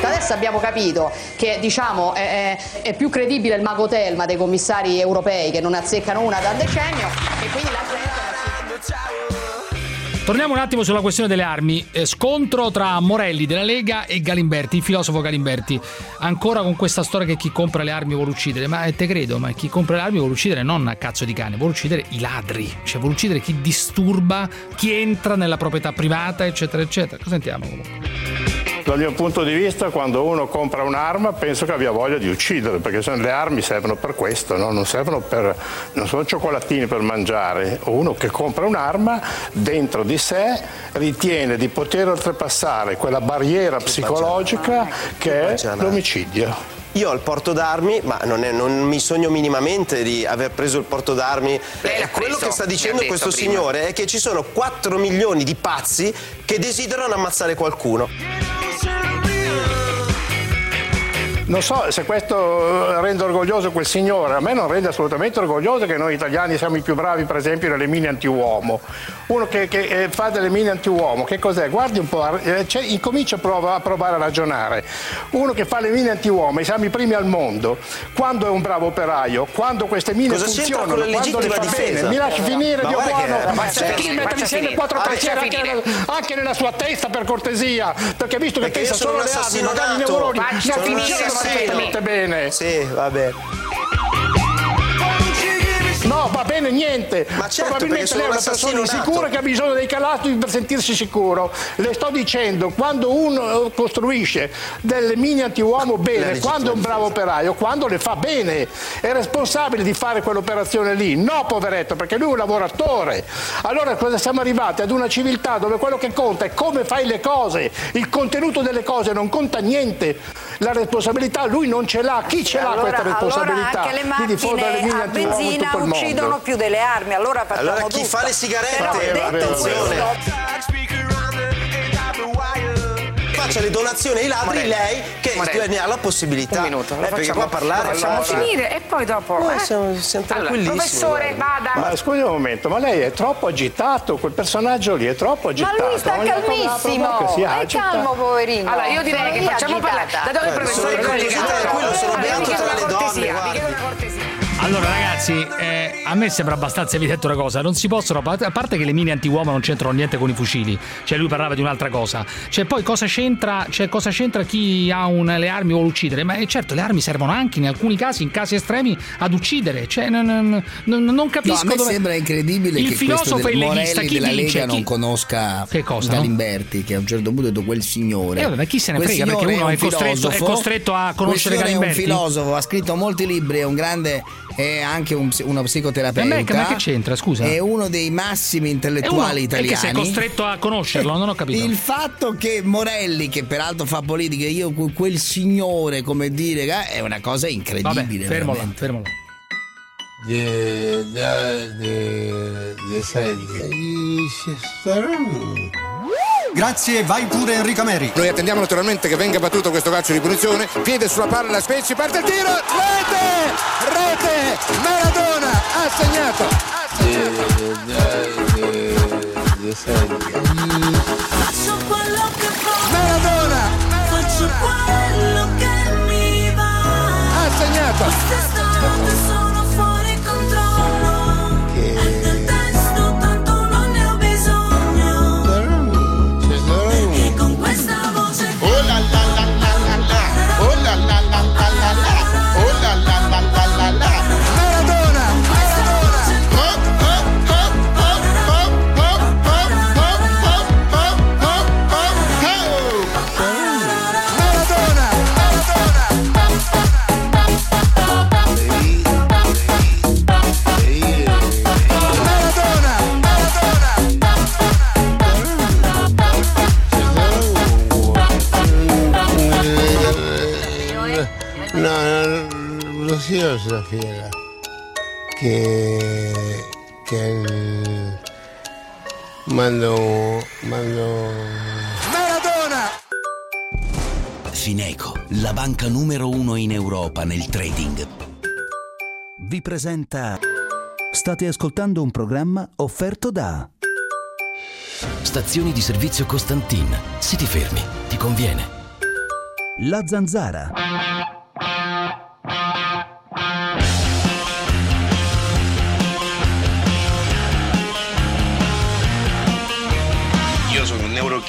Adesso abbiamo capito che diciamo, è, è- è più credibile il mago Telma dei commissari europei che non azzeccano una da decennio e quindi la gente... Torniamo un attimo sulla questione delle armi. Eh, scontro tra Morelli della Lega e Galimberti, il filosofo Galimberti. Ancora con questa storia che chi compra le armi vuole uccidere. Ma eh, te credo, ma chi compra le armi vuole uccidere non a cazzo di cane, vuole uccidere i ladri. Cioè vuole uccidere chi disturba, chi entra nella proprietà privata, eccetera, eccetera. Sentiamo comunque? Dal mio punto di vista, quando uno compra un'arma, penso che abbia voglia di uccidere, perché le armi servono per questo, no? non servono per, non sono cioccolatini per mangiare. Uno che compra un'arma, dentro di sé, ritiene di poter oltrepassare quella barriera psicologica che è l'omicidio. Io ho il porto d'armi, ma non, è- non mi sogno minimamente di aver preso il porto d'armi. Eh, quello che sta dicendo questo prima. signore è che ci sono 4 milioni di pazzi che desiderano ammazzare qualcuno. Non so se questo eh, rende orgoglioso quel signore, a me non rende assolutamente orgoglioso che noi italiani siamo i più bravi per esempio nelle mine antiuomo. Uno che, che, eh, fa delle mine antiuomo, che cos'è? Guardi un po', eh, incomincia a, prova- a provare a ragionare. Uno che fa le mine antiuomo, siamo i primi al mondo, quando è un bravo operaio, quando queste mine Cosa funzionano, con la quando le fa legittima bene, difesa? mi lasci finire, Ma Dio che- buono, ma cerchi di mettere insieme quattro pensieri anche, nella- anche nella sua testa per cortesia, perché visto che Perché pensa solo alle assassino magari i neuroni non finire, assassino. perfettamente bene. Sì, va bene. No, va bene niente. Ma certo, Probabilmente lei è una un persona insicura che ha bisogno dei calastri per sentirsi sicuro. Le sto dicendo, quando uno costruisce delle mine antiuomo bene, legittima quando è un bravo operaio, quando le fa bene, è responsabile di fare quell'operazione lì. No, poveretto, perché lui è un lavoratore. Allora cosa siamo arrivati? Ad una civiltà dove quello che conta è come fai le cose, il contenuto delle cose non conta niente. La responsabilità lui non ce l'ha, chi ce l'ha allora, questa responsabilità allora anche le di diffondere le macchine a benzina il mondo? uccidono più delle armi, allora facciamo Allora chi tutto. fa le sigarette, Però vabbè, detto questo, Faccia le donazioni ai ladri Morelli. lei che Morelli. ne ha la possibilità. Un minuto, Eh, lo perché facciamo- qua parlare lo facciamo allora- finire e poi dopo. No, eh? siamo, siamo Allora, tranquillissimi. professore, guarda. vada. Ma scusi un momento, ma lei è troppo agitato, quel personaggio lì è troppo agitato. Ma lui sta Ogni calmissimo, che si è agita- calmo poverino. Allora io direi che Sei facciamo parlare, agitata. dato che il Eh, professore sono è così collegato, tranquillo, sono allora, beato tra una le donne, vi chiedo una cortesia. Allora ragazzi, eh, a me sembra abbastanza evidente una cosa, non si possono, a parte che le mine antiuomo non c'entrano niente con i fucili, cioè lui parlava di un'altra cosa, cioè poi cosa c'entra, cioè, cosa c'entra chi ha un- le armi vuole uccidere? Ma eh, certo le armi servono anche in alcuni casi, in casi estremi, ad uccidere, cioè non, non- non- non capisco No, a me dove... sembra incredibile il che questo filosofo il leghista, chi della vince? Lega Chi- non conosca Che cosa, no? Galimberti, che a un certo punto è quel signore. Eh, ma chi se ne Quel frega, perché uno un è costretto- è costretto a conoscere Galimberti? È un filosofo, ha scritto molti libri, è un grande è anche un, uno psicoterapeuta. Ma me- ma che c'entra, scusa? È uno dei massimi intellettuali E italiani. che sei costretto a conoscerlo, non ho capito. Il fatto che Morelli, che peraltro fa politica, io que- quel signore, come dire, eh, è una cosa incredibile. Vabbè, fermo là, veramente. fermo là. de, de, de, de senti. Grazie, vai pure Enrico Meri. Noi attendiamo naturalmente che venga battuto questo calcio di punizione. Piede sulla palla, Spezzi, parte il tiro. Rete! Rete! Maradona ha segnato. Ha segnato. Faccio quello che voglio. Maradona! Faccio quello che mi va. Ha segnato. Che, che il- mando, mando Maradona! Fineco, la banca numero uno in Europa nel trading. Vi presenta. State ascoltando un programma offerto da. Stazioni di servizio Costantin. Se ti fermi, ti conviene. La Zanzara.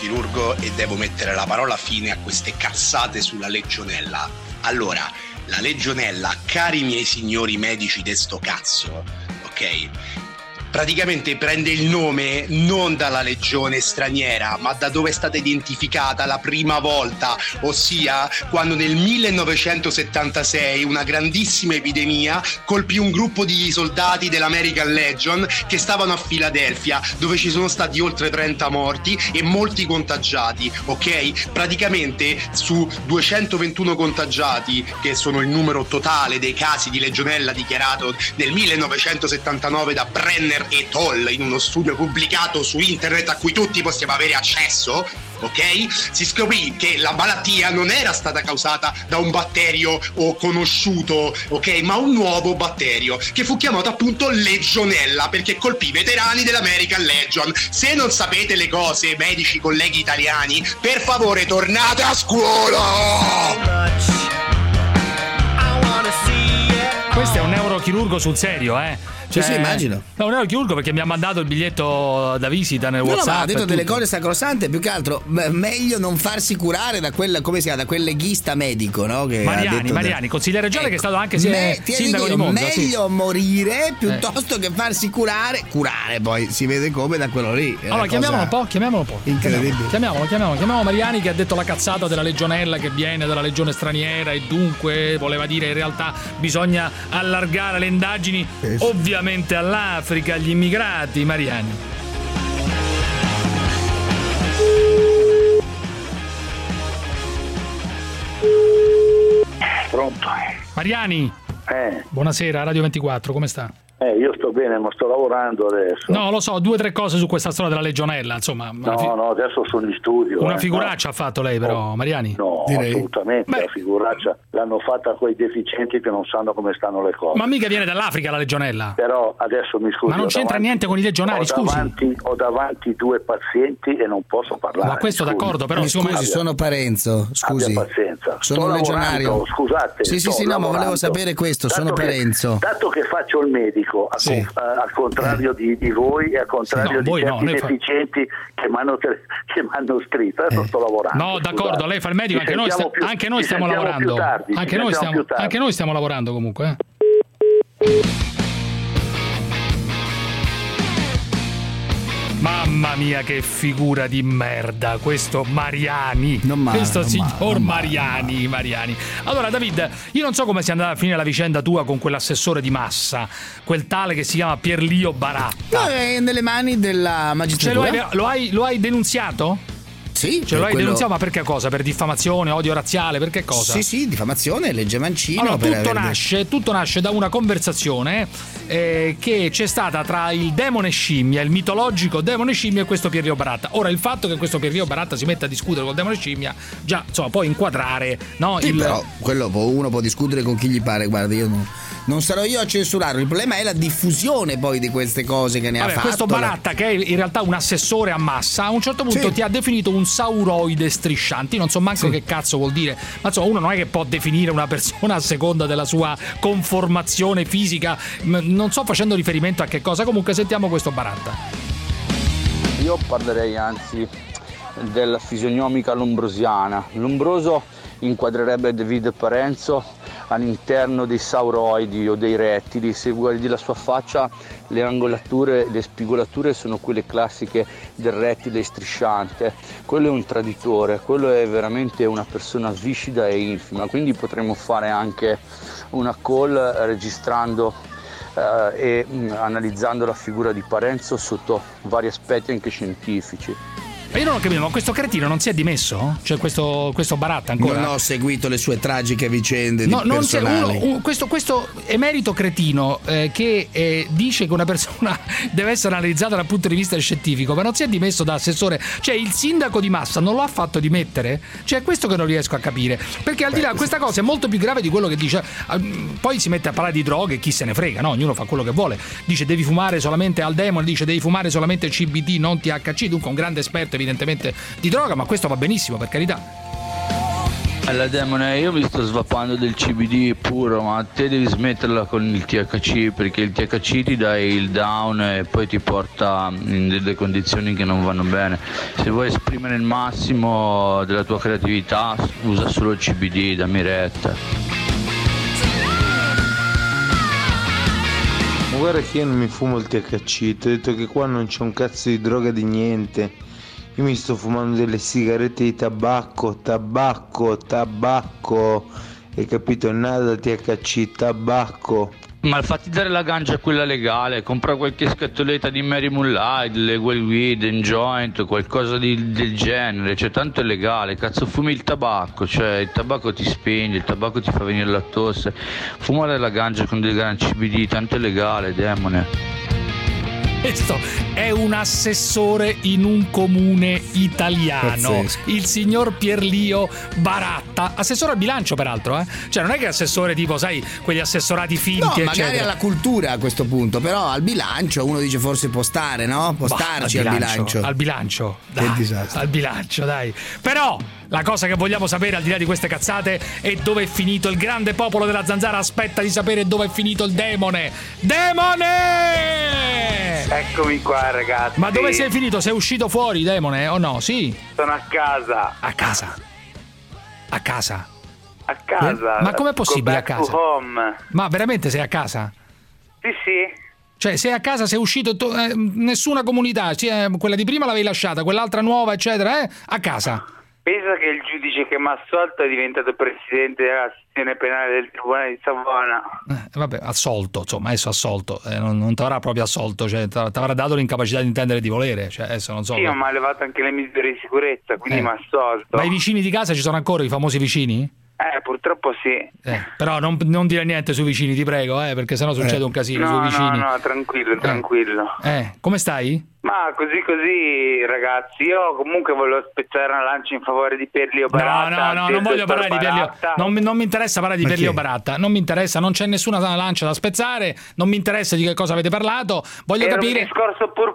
Neurochirurgo e devo mettere la parola fine a queste cazzate sulla legionella. Allora, la legionella, cari miei signori medici de sto cazzo, ok? Praticamente prende il nome non dalla legione straniera, ma da dove è stata identificata la prima volta, ossia quando nel 1976 una grandissima epidemia colpì un gruppo di soldati dell'American Legion che stavano a Filadelfia, dove ci sono stati oltre 30 morti e molti contagiati, ok? Praticamente su 221 contagiati, che sono il numero totale dei casi di legionella dichiarato nel 1979 da Brenner e Toll in uno studio pubblicato su internet a cui tutti possiamo avere accesso, ok? Si scoprì che la malattia non era stata causata da un batterio o conosciuto, ok? Ma un nuovo batterio che fu chiamato appunto legionella perché colpì i veterani dell'American Legion. Se non sapete le cose, medici colleghi italiani, per favore tornate a scuola! Questo è un neurochirurgo sul serio, eh? Sì, sì, immagino. No, un neurochirurgo perché mi ha mandato il biglietto da visita nel No, no, WhatsApp. ma ha detto delle cose sacrosante, più che altro beh, meglio non farsi curare da quel, come si chiama, da quel leghista medico, no? Che Mariani, Mariani, consigliere regionale Ecco. che è stato anche Me- sindaco dico di Monza. sì. meglio morire piuttosto che farsi curare, curare poi si vede come da quello lì. Allora, chiamiamolo un po', chiamiamolo un po'. Incredibile. Chiamiamolo, chiamiamolo, chiamiamolo Mariani che ha detto la cazzata della legionella che viene dalla legione straniera e dunque voleva dire in realtà bisogna allargare le indagini ovviamente all'Africa, agli immigrati, Mariani. Pronto? Mariani, Eh, buonasera, Radio 24, come sta? Eh, io sto bene, ma sto lavorando adesso. No, lo so, due o tre cose su questa storia della legionella, insomma. No, fi- no, adesso sono in studio. Una eh, figuraccia ha fatto lei però, Mariani? No, no assolutamente, la figuraccia l'hanno fatta quei deficienti che non sanno come stanno le cose. Ma mica viene dall'Africa la legionella. Però adesso mi scusi. Ma non c'entra davanti- niente con i legionari, ho scusi. Davanti, ho davanti due pazienti e non posso parlare. Ma questo scusi. d'accordo, però, Mi scusi, sono Parenzo, scusi. Abbia pazienza. Sono Sto legionario. lavorando, Scusate. Sì, sì, sì, no, ma volevo lavorando. sapere questo, sono Dato che- Parenzo. Dato che faccio il medico, al, Sì. eh, al contrario di, di voi e al contrario Sì, no, di voi no, certi lei fa- deficienti che mi hanno m'hanno scritto, adesso sto lavorando. No, d'accordo, scusate. lei fa il medico, anche noi, sta- più- anche noi stiamo lavorando. tardi, anche, noi stiamo, anche noi stiamo lavorando comunque. eh. Mamma mia che figura di merda questo Mariani male, questo non signor male, non Mariani Mariani allora David io non so come sia andata a finire la vicenda tua con quell'assessore di massa quel tale che si chiama Pierlio Baratta No, è nelle mani della cioè, lo, magistratura. hai, lo hai- lo hai denunziato? Sì, Cioè, lo hai quello- denunziato ma per che cosa? Per diffamazione, odio razziale, per che cosa? Sì, sì, diffamazione, legge Mancino. Allora, tutto, aver- nasce, tutto nasce da una conversazione eh, che c'è stata tra il demone scimmia, il mitologico demone scimmia e questo Pierrio Baratta. Ora, il fatto che questo Pierrio Baratta si metta a discutere col demone scimmia, già insomma, può inquadrare no, Sì, il. però quello può- uno può discutere con chi gli pare, guarda, io non, non sarò io a censurarlo, il problema è la diffusione poi di queste cose che ne Vabbè, ha fatto. questo Baratta, che è in realtà un assessore a massa, a un certo punto Sì. ti ha definito un sauroide strisciante. Io non so manco che cazzo vuol dire, ma insomma, uno non è che può definire una persona a seconda della sua conformazione fisica. M- Non so facendo riferimento a che cosa. Comunque, sentiamo questo Baratta. Io parlerei anzi della fisionomica lombrosiana. Lombroso inquadrerebbe David Parenzo all'interno dei sauroidi o dei rettili. Se guardi la sua faccia, le angolature, le spigolature sono quelle classiche del rettile strisciante. Quello è un traditore, quello è veramente una persona viscida e infima. Quindi potremmo fare anche una call registrando eh, e mh, analizzando la figura di Parenzo sotto vari aspetti anche scientifici. Ma io non ho capito, ma questo cretino non si è dimesso? Cioè questo, questo Baratta ancora? Non ho seguito le sue tragiche vicende No, di non c'è personali. uno- un- questo, questo emerito cretino eh, che eh, dice che una persona *laughs* deve essere analizzata dal punto di vista scientifico, ma non si è dimesso da assessore. Cioè, il sindaco di Massa non lo ha fatto dimettere? Cioè, è questo che non riesco a capire. Perché al di là, questa cosa è molto più grave di quello che dice. Poi si mette a parlare di droghe, chi se ne frega, no? Ognuno fa quello che vuole. Dice devi fumare solamente al demone, dice devi fumare solamente CBD, non THC. Dunque, un grande esperto, evidentemente, di droga, ma questo va benissimo, per carità. Alla demone, io mi sto svappando del CBD puro, ma te devi smetterla con il THC perché il THC ti dà il down e poi ti porta in delle condizioni che non vanno bene. Se vuoi esprimere il massimo della tua creatività, usa solo il CBD, dammi retta. Ma guarda che io non mi fumo il THC, ti ho detto che qua non c'è un cazzo di droga di niente. Io mi sto fumando delle sigarette di tabacco, tabacco, tabacco. Hai capito? Nada THC, tabacco. Ma fatti dare la ganja quella legale, compra qualche scatoletta di Mary Moonlight, le Well Weed, un joint, qualcosa di- del genere, cioè tanto è legale, cazzo fumi il tabacco, cioè il tabacco ti spegne, il tabacco ti fa venire la tosse, fumare la ganja con del gran CBD, tanto è legale, demone. Questo è un assessore in un comune italiano, Pazzesco. il signor Pierlio Baratta, assessore al bilancio peraltro, eh? Cioè non è che è assessore tipo, sai, quegli assessorati No, finti, magari eccetera. alla cultura a questo punto, però al bilancio uno dice forse può stare, no? Può Bah, starci al bilancio. Al bilancio, Che dai, disastro. al bilancio, dai. Però la cosa che vogliamo sapere al di là di queste cazzate è dove è finito il grande popolo della zanzara. Aspetta di sapere dove è finito il demone. Demone! Eccomi qua ragazzi. Ma dove sei finito? Sei uscito fuori, demone? O no? Sì. Sono a casa. A casa. A casa. A casa. Eh? Ma com'è possibile a casa? Ma veramente sei a casa? Sì, sì. Cioè, sei a casa, sei uscito, to- eh, nessuna comunità, cioè, quella di prima l'avevi lasciata, quell'altra nuova, eccetera, eh? A casa. Pensa che il giudice che mi ha assolto è diventato presidente della sezione penale del Tribunale di Savona. Eh, vabbè, assolto, insomma, adesso assolto, eh, non, non ti avrà proprio assolto, cioè, ti avrà dato l'incapacità di intendere e di volere, cioè, adesso non so. Sì, ma mi ha levato anche le misure di sicurezza, quindi Eh. mi ha assolto. Ma i vicini di casa ci sono ancora, i famosi vicini? Eh, purtroppo sì. Eh, però non, non dire niente sui vicini, ti prego, eh, perché sennò succede un casino No, sui no, vicini. no, tranquillo, tranquillo. Eh, come stai? Ma così così, ragazzi, io comunque volevo spezzare una lancia in favore di Perlio No, Baratta. no, no, del non voglio parlare di Perlio. Baratta. Non, mi- non mi interessa parlare di Perlio? Baratta. Non mi interessa, non c'è nessuna lancia da spezzare. Non mi interessa di che cosa avete parlato. Voglio era capire. un discorso pur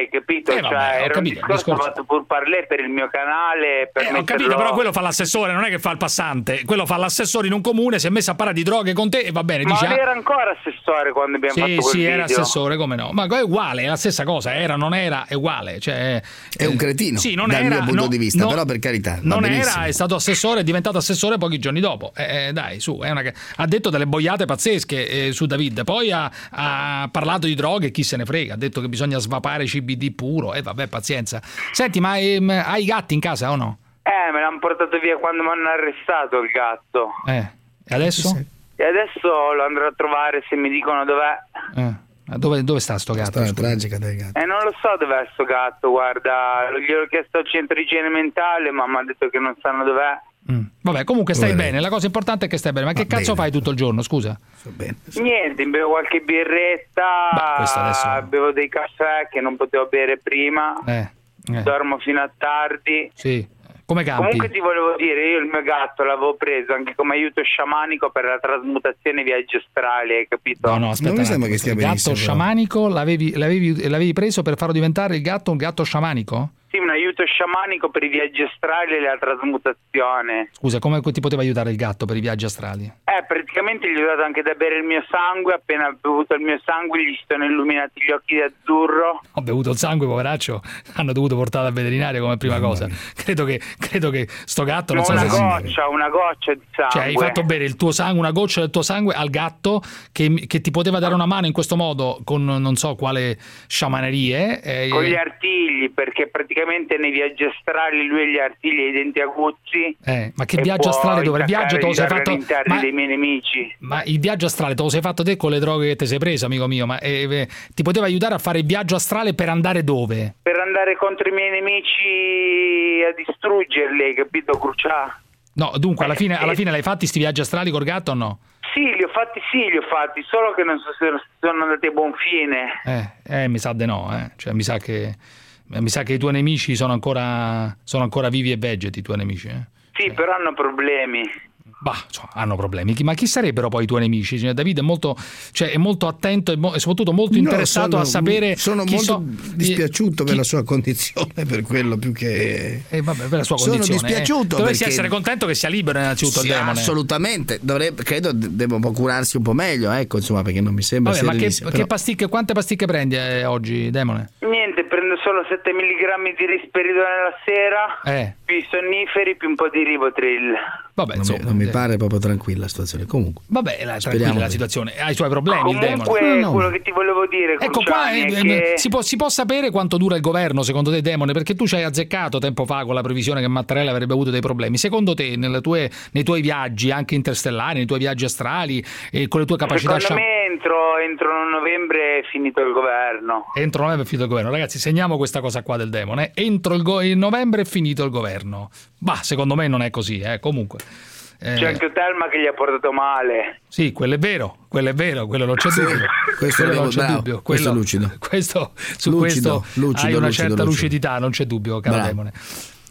hai capito? Eh, vabbè, cioè, ho era un capito, il discorso, discorso- fatto pur parler per il mio canale. Per Eh, ho capito, però quello fa l'assessore, non è che fa il passante. Quello fa l'assessore in un comune, si è messo a parlare di droghe con te e va bene. Ma dice, ah, era ancora assessore quando abbiamo sì, fatto quel sì, video. era assessore, come no? Ma è uguale, è la stessa cosa. Era, non era, uguale. Cioè, È un cretino, Sì, non dal era, mio punto no, di vista, no, però per carità. Non benissimo. era, è stato assessore, è diventato assessore pochi giorni dopo. Eh, eh, dai, su, è una che- ha detto delle boiate pazzesche eh, su David. Poi ha, ha parlato di droghe, chi se ne frega. Ha detto che bisogna svapare CBD puro. E vabbè, pazienza. Senti, ma ehm, hai i gatti in casa o no? Eh, me l'hanno portato via quando mi hanno arrestato il gatto. Eh, e adesso? E adesso lo andrò a trovare se mi dicono dov'è. Eh, dove, dove sta sto gatto? Storia tragica del gatto. E non lo so dov'è sto gatto, guarda. Gliel'ho chiesto al centro di igiene mentale, ma mi ha detto che non sanno dov'è. Vabbè, comunque stai Poveretto. bene. La cosa importante è che stai bene. Ma che Va cazzo bene. fai tutto il giorno? Scusa. Niente, bevo qualche birretta, adesso- bevo dei caffè che non potevo bere prima, Eh, eh, dormo fino a tardi. sì. Come campi? Comunque ti volevo dire, io il mio gatto l'avevo preso anche come aiuto sciamanico per la trasmutazione viaggi astrali, hai capito? No, no, aspetta. Non mi un sembra che stia il gatto benissimo, però. sciamanico l'avevi, l'avevi- l'avevi preso per farlo diventare il gatto un gatto sciamanico? Sì, un aiuto sciamanico per i viaggi astrali e la trasmutazione. Scusa, come ti poteva aiutare il gatto per i viaggi astrali? Eh, praticamente gli ho dato anche da bere il mio sangue, appena ha bevuto il mio sangue gli sono illuminati gli occhi di azzurro. Ho bevuto il sangue, poveraccio. Hanno dovuto portarlo al veterinario come prima cosa. *laughs* Credo che, credo che sto gatto non Ma so una se goccia, una goccia di sangue. Cioè, hai fatto bere il tuo sangue, una goccia del tuo sangue al gatto che, che ti poteva dare una mano in questo modo con non so quale sciamanerie. eh, Con gli artigli, perché praticamente solamente nei viaggi astrali lui ha gli artigli e i denti aguzzi. Eh, ma che e viaggio astrale dove il viaggio te lo sei fatto ma, dei miei nemici. ma il viaggio astrale te lo sei fatto te con le droghe che ti sei preso, amico mio, ma eh, eh, ti poteva aiutare a fare il viaggio astrale per andare dove? Per andare contro i miei nemici a distruggerli, capito, Crucià? No, dunque alla fine, alla fine l'hai fatti sti viaggi astrali col gatto o no? Sì, li ho fatti, sì, li ho fatti, solo che non so se sono andati a buon fine. Eh, eh, mi sa di no, eh. Cioè, mi sa che mi sa che i tuoi nemici sono ancora sono ancora vivi e vegeti i tuoi nemici, eh. Sì, però hanno problemi. Bah, insomma, hanno problemi. Chi- Ma chi sarebbero poi i tuoi nemici? Cioè, Davide è molto, cioè, è molto attento e, mo- e soprattutto molto No, interessato sono- a sapere Sono chi molto so- dispiaciuto per la sua condizione, per quello più che. Eh, vabbè, per la sua sono condizione. eh. dispiaciuto. Dovresti perché- essere contento che sia libero innanzitutto Sì, il demone. assolutamente. Dovrebbe, credo de- debba un po' curarsi un po' meglio, ecco, insomma, perché non mi sembra Vabbè, ma che, serenissimo, che però- pasticche, quante pasticche prendi eh, oggi, demone? Niente, prendo solo 7 mg di risperidone la sera, Eh, più i sonniferi, più un po' di ribotril. vabbè, non, mi, insomma. non mi eh, pare proprio tranquilla la situazione. Comunque, Vabbè, la, Speriamo tranquilla la che- situazione. Ha i suoi problemi il demone. Comunque, No, no. quello che ti volevo dire, Ecco qua eh, è che... si, può, si può sapere quanto dura il governo secondo te demone perché tu ci hai azzeccato tempo fa con la previsione che Mattarella avrebbe avuto dei problemi secondo te nelle tue- nei tuoi viaggi anche interstellari nei tuoi viaggi astrali e con le tue capacità Secondo me entro, entro novembre è finito il governo. entro novembre è finito il governo ragazzi segniamo questa cosa qua del demone entro il, go- il novembre è finito il governo bah secondo me non è così eh, comunque Eh, C'è anche Telma che gli ha portato male. sì, quello è vero, quello è vero, quello non c'è dubbio. questo Quello non c'è bravo, dubbio. questo è Quello- lucido. *laughs* Questo, su Lucido, questo lucido, hai una lucido, certa lucidità, non c'è dubbio, caro. Demone.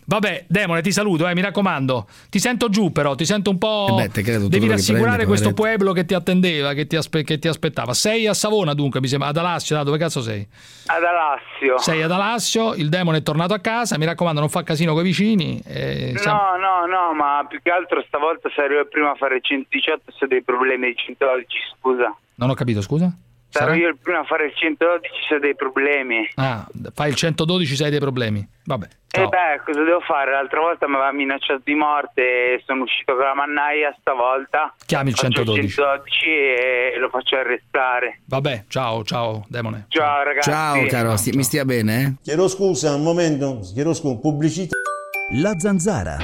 Vabbè, Demone, ti saluto, eh, mi raccomando. Ti sento giù, però, ti sento un po'. Eh beh, te credo, Devi rassicurare prende, questo pueblo che ti attendeva, che ti, aspe- che ti aspettava. Sei a Savona, dunque, mi sembra. Ad Alassio, da dove cazzo sei? Ad Alassio. Sei ad Alassio, il demone è tornato a casa, mi raccomando, non fa casino con i vicini. eh, siamo- No, no, no, ma più che altro stavolta se arrivo prima a fare il 118 se ho dei problemi di 112, scusa. Non ho capito, scusa? Sarò io il primo a fare il 112 se ho dei problemi. Ah, fai il 112, sei dei problemi. Vabbè. E beh, cosa devo fare? L'altra volta mi aveva minacciato di morte e sono uscito con la mannaia, stavolta Chiami il faccio 112. 112 e lo faccio arrestare. Vabbè, ciao, ciao, demone. Ciao ragazzi. Ciao, caro, sti- mi stia bene, eh? Chiedo scusa, un momento, chiedo scusa, pubblicità. La zanzara.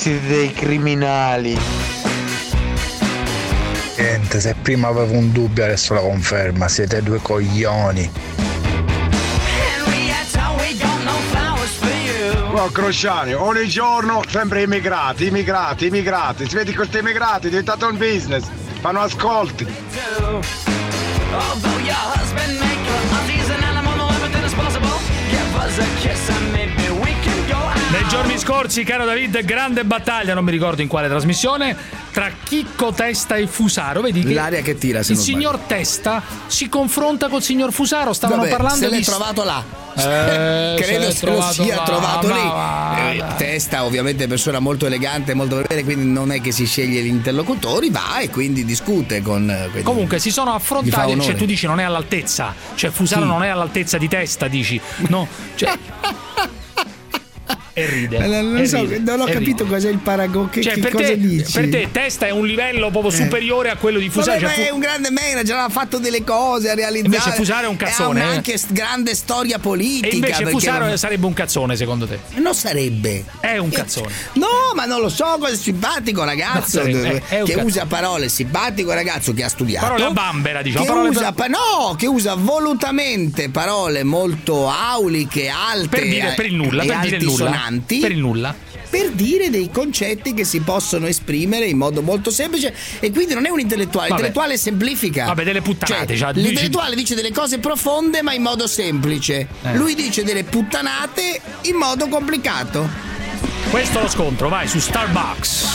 Siete dei criminali. Niente, se prima avevo un dubbio adesso la conferma, siete due coglioni. No, Crociani, ogni giorno sempre immigrati, immigrati, immigrati. Si vede questi immigrati, è diventato un business, fanno ascolti. Nei giorni scorsi, caro David, grande battaglia, non mi ricordo in quale trasmissione, tra Chicco Testa e Fusaro. Vedi che L'aria che tira, se il signor Testa si confronta col signor Fusaro. Stavano Vabbè, parlando se di. trovato là. Eh, *laughs* Credo se lo sia là, trovato lì. va, Eh, dai. testa, ovviamente, persona molto elegante, molto bene, quindi non è che si sceglie gli interlocutori, va e quindi discute con. eh, quindi- Comunque si sono affrontati, cioè tu dici non è all'altezza, cioè Fusaro Sì. non è all'altezza di testa, dici no, cioè, *laughs* e ride. Eh, non e so, ride, non ho capito ride. cos'è il paragone. Che, Cioè, che per, cosa te, dici? per te testa è un livello proprio Eh. superiore a quello di Fusaro. Vabbè, cioè, fu- è un grande manager, ha fatto delle cose, ha realizzato. Invece Fusaro è un cazzone, Ha eh. anche grande storia politica. E invece Fusaro non- sarebbe un cazzone secondo te? Non sarebbe. È un cazzone. No, ma non lo so, è simpatico ragazzo sarebbe- è un che usa parole, simpatico ragazzo che ha studiato. Parole bambera, diciamo, Che usa, per- no, che usa volutamente parole molto auliche, alte Per dire- per il nulla, per dire il nulla. Altisonanti, Per il nulla. per dire dei concetti che si possono esprimere in modo molto semplice e quindi non è un intellettuale, Vabbè. l'intellettuale semplifica. Vabbè, delle puttanate, Cioè, cioè, l'intellettuale dice delle cose profonde ma in modo semplice. Eh. Lui dice delle puttanate in modo complicato. Questo è lo scontro, vai su Starbucks.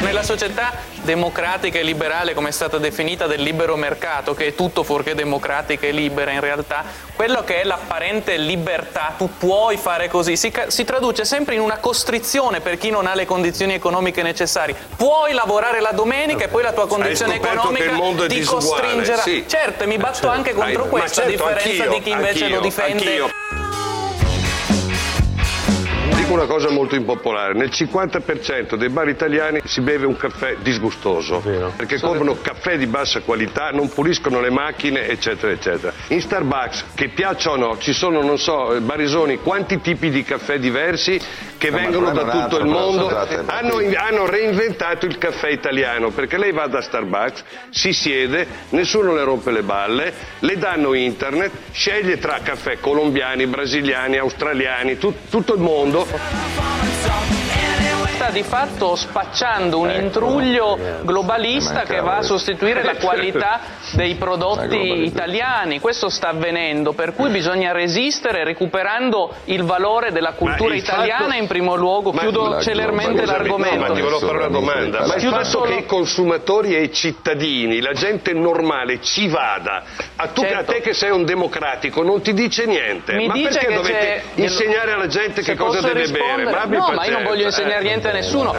Nella società democratica e liberale, come è stata definita, del libero mercato, che è tutto fuorché democratica e libera in realtà, quello che è l'apparente libertà, tu puoi fare così, si, si traduce sempre in una costrizione per chi non ha le condizioni economiche necessarie. Puoi lavorare la domenica e poi la tua condizione economica ti disuguale, costringerà. sì. Certo, e mi batto certo. anche contro Hai- ma questo, certo, a differenza di chi invece lo difende. anch'io. Dico una cosa molto impopolare, nel 50% dei bar italiani si beve un caffè disgustoso, perché comprano caffè di bassa qualità, non puliscono le macchine, eccetera, eccetera. In Starbucks, che piaccia o no, ci sono, non so, eh, Barisoni, quanti tipi di caffè diversi che No, il vengono da tutto il altro, mondo, hanno, hanno reinventato il caffè italiano, perché lei va da Starbucks, si siede, nessuno le rompe le balle, le danno internet, sceglie tra caffè colombiani, brasiliani, australiani, tut- tutto il mondo. i'm on Ciao. Sta di fatto spacciando un intruglio globalista che va a sostituire la qualità *laughs* dei prodotti italiani. Questo sta avvenendo, per cui bisogna resistere recuperando il valore della cultura italiana fatto- in primo luogo. Ma- Chiudo la celermente l'argomento. No, ma ti volevo fare una domanda. Ma il fatto solo- che i consumatori e i cittadini, la gente normale ci vada, a, tu, a te che sei un democratico, non ti dice niente. Mi ma dice perché che dovete c'è- insegnare alla gente Se che cosa deve rispondere- bere? No, ma io non voglio insegnare eh. *laughs* niente a nessuno.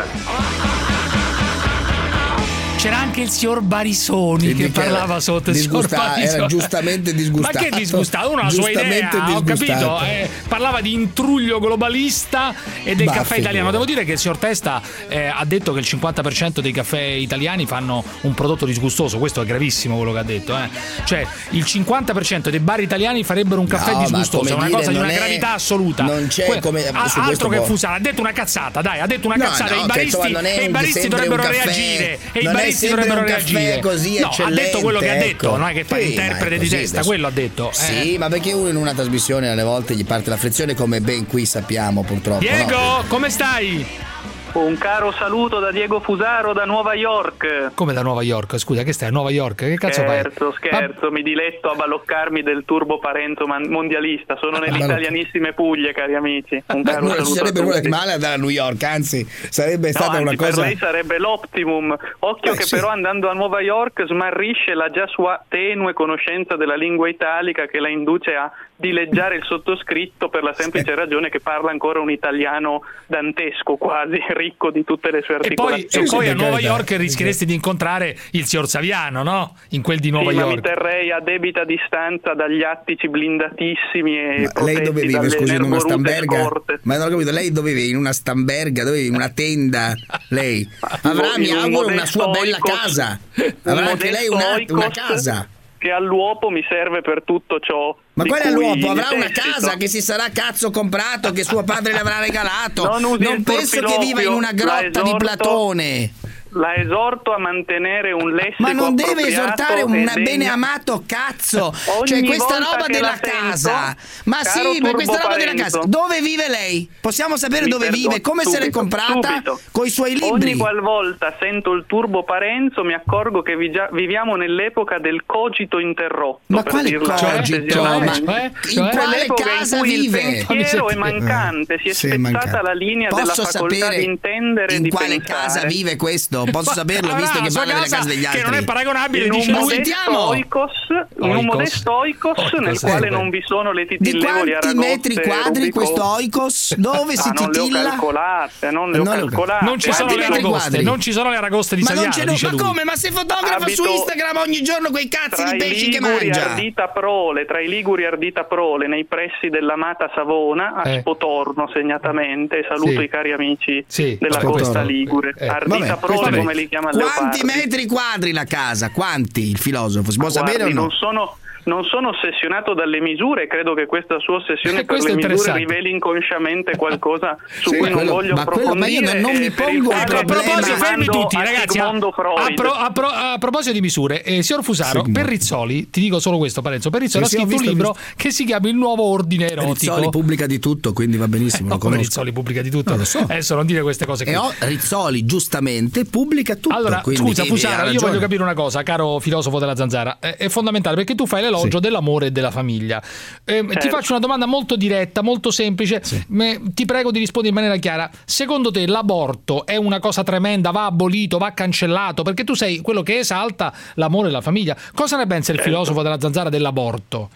C'era anche il signor Barisoni che parlava sotto il disgusta- Barisoni. era giustamente disgustato. Ma che disgustato? La sua idea, ho capito. eh, parlava di intruglio globalista e del Ma caffè figurati. italiano. Devo dire che il signor Testa eh, ha detto che il 50% dei caffè italiani fanno un prodotto disgustoso. Questo è gravissimo quello che ha detto. eh. Cioè, il 50% dei bar italiani farebbero un caffè No, disgustoso. È una dire, cosa di una è- gravità assoluta. non c'è Que- come- a- altro che può- Fusara, ha detto una cazzata, dai, ha detto una No, cazzata. no, I baristi, insomma, e i baristi dovrebbero reagire. E i baristi sempre dovrebbero reagire. così no, ha detto quello che ha detto, non è che fa Sì, l'interprete di testa, adesso. quello ha detto. eh. Sì, ma perché uno in una trasmissione alle volte gli parte la frizione come ben qui sappiamo purtroppo. Diego, no? come stai? Un caro saluto da Diego Fusaro da Nuova York. Come da Nuova York? Scusa, che stai a Nuova York? Che cazzo fai? Scherzo, scherzo, mi diletto a baloccarmi del turbo Parenzo man- mondialista. Sono nelle balocca- italianissime Puglie, cari amici. Un Beh, caro non ci sarebbe nulla di male andare a New York, anzi, sarebbe No, stata anzi, una cosa. per lei sarebbe l'optimum. Occhio Beh, che sì. però andando a Nuova York smarrisce la già sua tenue conoscenza della lingua italica che la induce a dileggiare il sottoscritto per la semplice ragione che parla ancora un italiano dantesco, quasi ricco di tutte le sue E poi, articolazioni. e poi a Nuova York rischieresti di incontrare il signor Saviano, no? In quel di Nuova Sì, ma mi York. terrei a debita distanza dagli attici blindatissimi e Ma lei dove vive? Scusi, in una stamberga? scorte. Ma non ho capito, lei dove vive? In una stamberga? Dove vive? In una tenda? Lei avrà, mi auguro, una sua bella oikos- casa. *laughs* Avrà anche lei una, una casa. Che all'uopo mi serve per tutto ciò. Ma cui all'uopo? Avrà una casa che si sarà cazzo comprato, che suo padre le avrà regalato. Non il penso che viva in una grotta di Platone. La esorto a mantenere un lessico Ma non deve esortare un bene amato cazzo. Ogni cioè questa volta roba che della la sento, casa. Ma caro sì, ma questa roba Turbo della casa. Dove vive lei? Possiamo sapere Mi dove vive? Come se l'è subito, comprata? subito. Con i suoi libri. Ogni qualvolta sento il turbo Parenzo mi accorgo che vi- già- viviamo nell'epoca del cogito interrotto. Ma quale cogito? Ma cortesemente. in quale Quell'epoca casa in vive? Il pensiero è mancante, si è Sì, spezzata mancante. la linea Posso della facoltà sapere di intendere in di quale pensare. casa vive questo? Posso Ma saperlo visto che parla delle casa degli altri? che non è paragonabile, in un modesto Sentiamo. oikos, in un modesto oikos nel quale eh, non vi sono le Di titillevoli quanti aragoste metri quadri questo oikos? Dove si Ah, non le ho titilla? calcolate, non le ho ho- calcolate. Non ci sono Quanti le aragoste, non ci sono le aragoste di Ma non Saviano, ma come? Ma se fotografa su Instagram ogni giorno quei cazzi di pesci che Liguri mangia. Ardita Prole, tra i Liguri Ardita Prole, nei pressi dell'amata Savona, a Eh. Spotorno segnatamente, saluto Sì. i cari amici Sì, della Spotorno. costa Ligure. Eh, Ardita vabbè, Prole come li chiama Quanti Leopardi. metri quadri la casa? Quanti il filosofo? Si può Guardi, sapere o no? non sono non sono ossessionato dalle misure, credo che questa sua ossessione Eh, *laughs* per le misure riveli inconsciamente qualcosa *laughs* su Sì, cui non quello- voglio ma quello- ma io approfondire. non- non mi pongo A proposito, fermi tutti, a ragazzi. A, Sigmondo a Freud. pro- a pro- a proposito di misure, eh, signor Fusaro, Sigmund. per Rizzoli, ti dico solo questo, Parenzo. Per Rizzoli Sì, ha scritto un visto, ho libro che si chiama Il nuovo ordine erotico. Rizzoli pubblica di tutto, quindi va benissimo, *laughs* No, come conosco. Rizzoli pubblica di tutto. No, lo so. Adesso non dire queste cose qui. E ho- Rizzoli giustamente pubblica tutto. Allora, quindi scusa, Fusaro, io voglio capire una cosa, caro filosofo della zanzara. È, è fondamentale perché tu fai l'elogio dell'amore e della famiglia. Eh, Ti Certo. faccio una domanda molto diretta, molto semplice. Me- ti prego di rispondere in maniera chiara. Secondo te l'aborto è una cosa tremenda? Va abolito, va cancellato? Perché tu sei quello che esalta l'amore e la famiglia. Cosa ne pensa il Certo. filosofo della zanzara dell'aborto?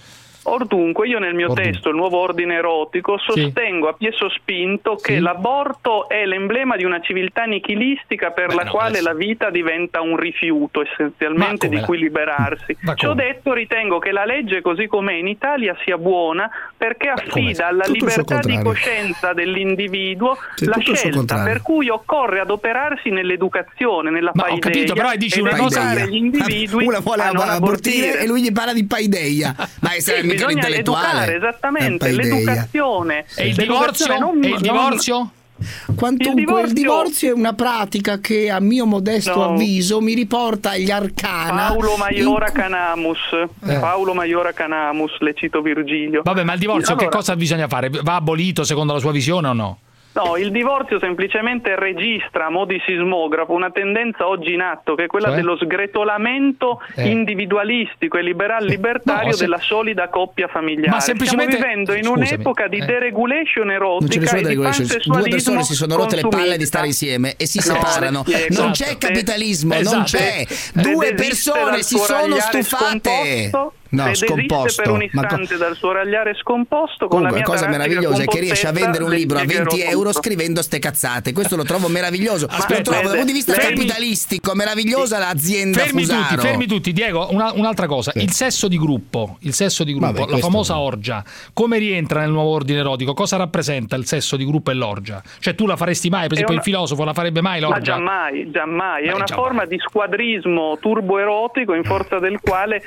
Or dunque, io nel mio Or dunque. testo, il nuovo ordine erotico, Sì. sostengo a pie sospinto che Sì. l'aborto è l'emblema di una civiltà nichilistica per Beh, la no, quale adesso- la vita diventa un rifiuto essenzialmente di cui liberarsi. Ciò detto, ritengo che la legge così com'è in Italia sia buona perché affida alla libertà di coscienza dell'individuo Sì, la scelta, per cui occorre adoperarsi nell'educazione, nella Ma ho paideia capito, però dici una cosa- gli individui *laughs* Una vuole abortire abortire. e lui gli parla di paideia. Ma *laughs* è Sì, bisogna intellettuale. educare, esattamente, l'educazione. E il divorzio? L'educazione non- E il non- divorzio? Quantunque Il divorzio- il divorzio è una pratica che a mio modesto No. avviso mi riporta agli arcana. Paolo Maiora in- Canamus, Eh. Paolo Maiora Canamus, le cito Virgilio. Vabbè, ma il divorzio che Allora, cosa bisogna fare? Va abolito secondo la sua visione o no? No, il divorzio semplicemente registra a mo' di sismografo una tendenza oggi in atto che è quella Cioè? dello sgretolamento Eh. individualistico e liberal libertario No, se- della solida coppia familiare. Ma semplicemente- Stiamo vivendo in scusami, un'epoca di eh. deregulation Non erotica e di. Due persone si sono rotte le palle di stare consumista. insieme e si No, separano. le spiego. Non Esatto. c'è capitalismo, non Esatto. c'è. Se Due persone si sono stufate. scomposto, No, scomposto. per un Ma co- istante dal suo ragliare scomposto con Comunque, la cosa meravigliosa è che riesce a vendere un libro a spiegherò 20 euro tutto. scrivendo ste cazzate. Questo lo trovo meraviglioso. Aspetta, lo trovo dal punto di vista lei- capitalistico, meravigliosa l'azienda Fermi Fusaro. tutti, fermi tutti. Diego, una- un'altra cosa. Il sesso di gruppo, il sesso di gruppo, Vabbè, la famosa orgia, come rientra nel nuovo ordine erotico? Cosa rappresenta il sesso di gruppo e l'orgia? Cioè tu la faresti mai, per È esempio una- il filosofo la farebbe mai Ma l'orgia? giammai, giammai, è Ma una giammai. forma di squadrismo turboerotico in forza del quale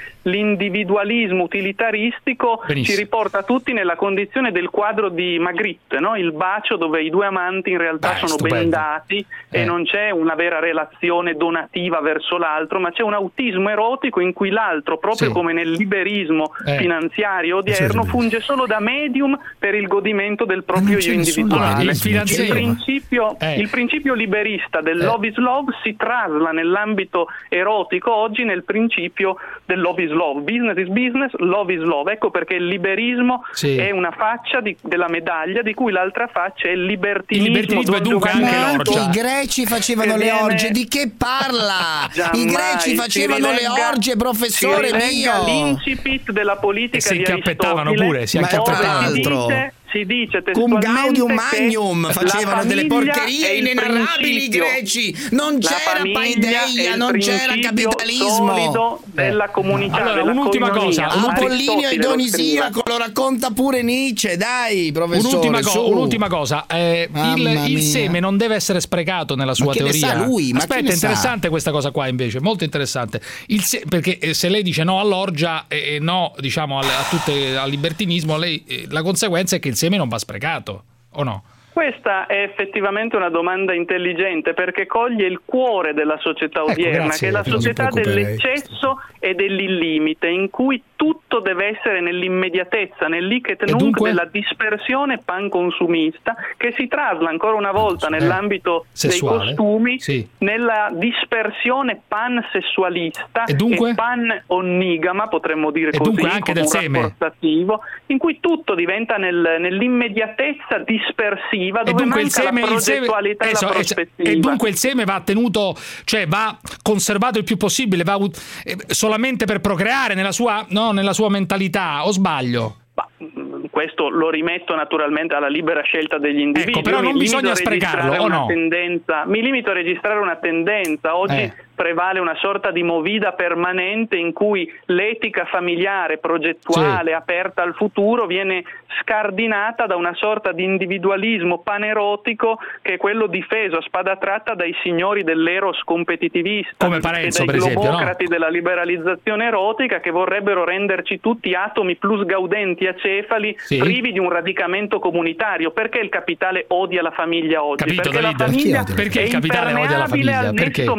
l'individualismo utilitaristico Benissimo. ci riporta tutti nella condizione del quadro di Magritte, no? il bacio dove i due amanti in realtà Beh, sono stupendo. bendati Eh. e non c'è una vera relazione donativa verso l'altro, ma c'è un autismo erotico in cui l'altro, proprio Sì. come nel liberismo Eh. finanziario odierno, sì. funge solo da medium per il godimento del proprio io individuale. il Il principio, Eh. il principio liberista del Eh. love is love si trasla nell'ambito erotico oggi nel principio del love is love. Business is business, love is love. Ecco perché il liberismo Sì. è una faccia di- della medaglia di cui l'altra faccia è il libertinismo. Il libertinismo è dunque anche l'orgia. i greci facevano Che le viene- orge, di che parla? *laughs* I greci facevano le rilegga- orge, professore mio. l'incipit della politica E si di incappettavano Aristotele, pure, si incappettavano. si Altro. Dice- Si dice Cum testualmente gaudium magnum facevano delle porcherie inenarrabili i greci. Non La c'era paideia, non c'era capitalismo. della comunità. Allora, della un'ultima cosa, un- Apollinio Idonisiaco scrive. lo racconta pure Nietzsche, dai, professore. Un'ultima, co- un'ultima cosa, eh, il, il seme non deve essere sprecato nella sua teoria. sa lui? Aspetta, è sa? interessante questa cosa qua invece, molto interessante. Il se- perché eh, se lei dice no all'orgia e e no diciamo al, a tutte, al libertinismo, lei, eh, la conseguenza è che il seme non va sprecato, o no? Questa è effettivamente una domanda intelligente perché coglie il cuore della società Ecco, odierna, grazie, che è la società dell'eccesso e dell'illimite, in cui tutto deve essere nell'immediatezza, nell'ichet E nunc dunque? della dispersione panconsumista, che si trasla ancora una volta nell'ambito dei Eh, Sessuale. costumi, Sì. nella dispersione pansessualista E dunque? pan-onnigama, potremmo dire E così, dunque anche del seme. in cui tutto diventa nel- nell'immediatezza dispersiva, E dove dunque il manca seme, la il seme- progettualità e la eh, prospettiva. e dunque il seme va tenuto, cioè va conservato il più possibile, va eh, solamente per procreare nella sua, no, nella sua mentalità, o sbaglio? Ma, mh, questo lo rimetto naturalmente alla libera scelta degli individui. Ecco, però non mi bisogna sprecarlo, o no? tendenza- mi limito a registrare una tendenza. Oggi Eh. Prevale una sorta di movida permanente in cui l'etica familiare, progettuale, aperta al futuro, viene scardinata da una sorta di individualismo panerotico che è quello difeso a spada tratta dai signori dell'eros competitivista Come e Parenzo, dai per esempio, no? della liberalizzazione erotica che vorrebbero renderci tutti atomi plus gaudenti acefali Sì. privi di un radicamento comunitario. Perché il capitale odia la famiglia oggi? Capito, perché David? la famiglia Perché è il capitale odia la famiglia? al Perché? nesso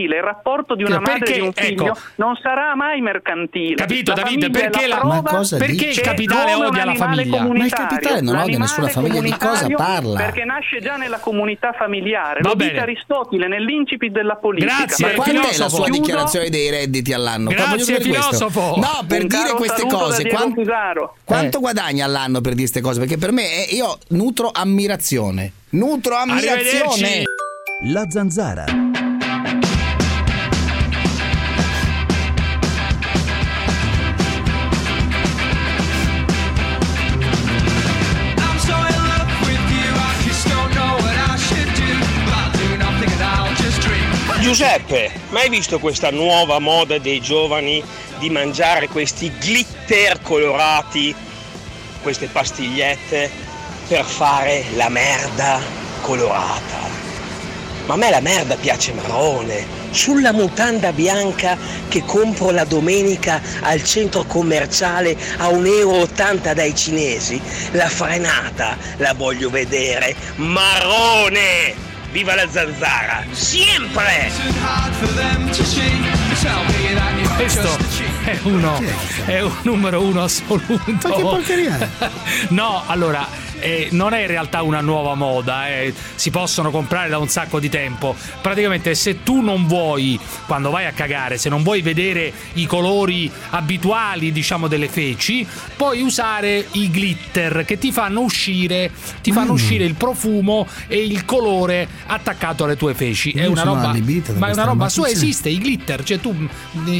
mercantile. Il rapporto di una Perché- madre e di un figlio ecco. non sarà mai mercantile. Capito, La David? famiglia è Perché la- cosa perché il capitale odia la famiglia? Ma il capitale non odia nessuna famiglia, di cosa parla? Perché nasce già nella comunità familiare. Va Lo bene. dice Aristotele nell'incipit della politica. Grazie, Ma quando è la sua Chiudo- dichiarazione dei redditi all'anno? Grazie, questo. filosofo. No, per Un dire queste cose. Diego quan- Fusaro. Quanto Eh. guadagna all'anno per dire queste cose? Perché per me è- io nutro ammirazione. Nutro ammirazione. La zanzara. Giuseppe, mai visto questa nuova moda dei giovani di mangiare questi glitter colorati, queste pastigliette per fare la merda colorata? Ma a me la merda piace marrone. Sulla mutanda bianca che compro la domenica al centro commerciale a 1,80 euro dai cinesi, la frenata la voglio vedere marrone! Viva la zanzara! Sempre! Questo è uno, è un numero uno assoluto. Ma che porcheria è? *laughs* no, allora. Eh, non è in realtà una nuova moda, eh, si possono comprare da un sacco di tempo. Praticamente, se tu non vuoi, quando vai a cagare, se non vuoi vedere i colori abituali, diciamo, delle feci, puoi usare i glitter che ti fanno uscire, ti fanno Mm. uscire il profumo e il colore attaccato alle tue feci. È una roba, ma è una roba roba. su Sì, sì. esiste i glitter, cioè tu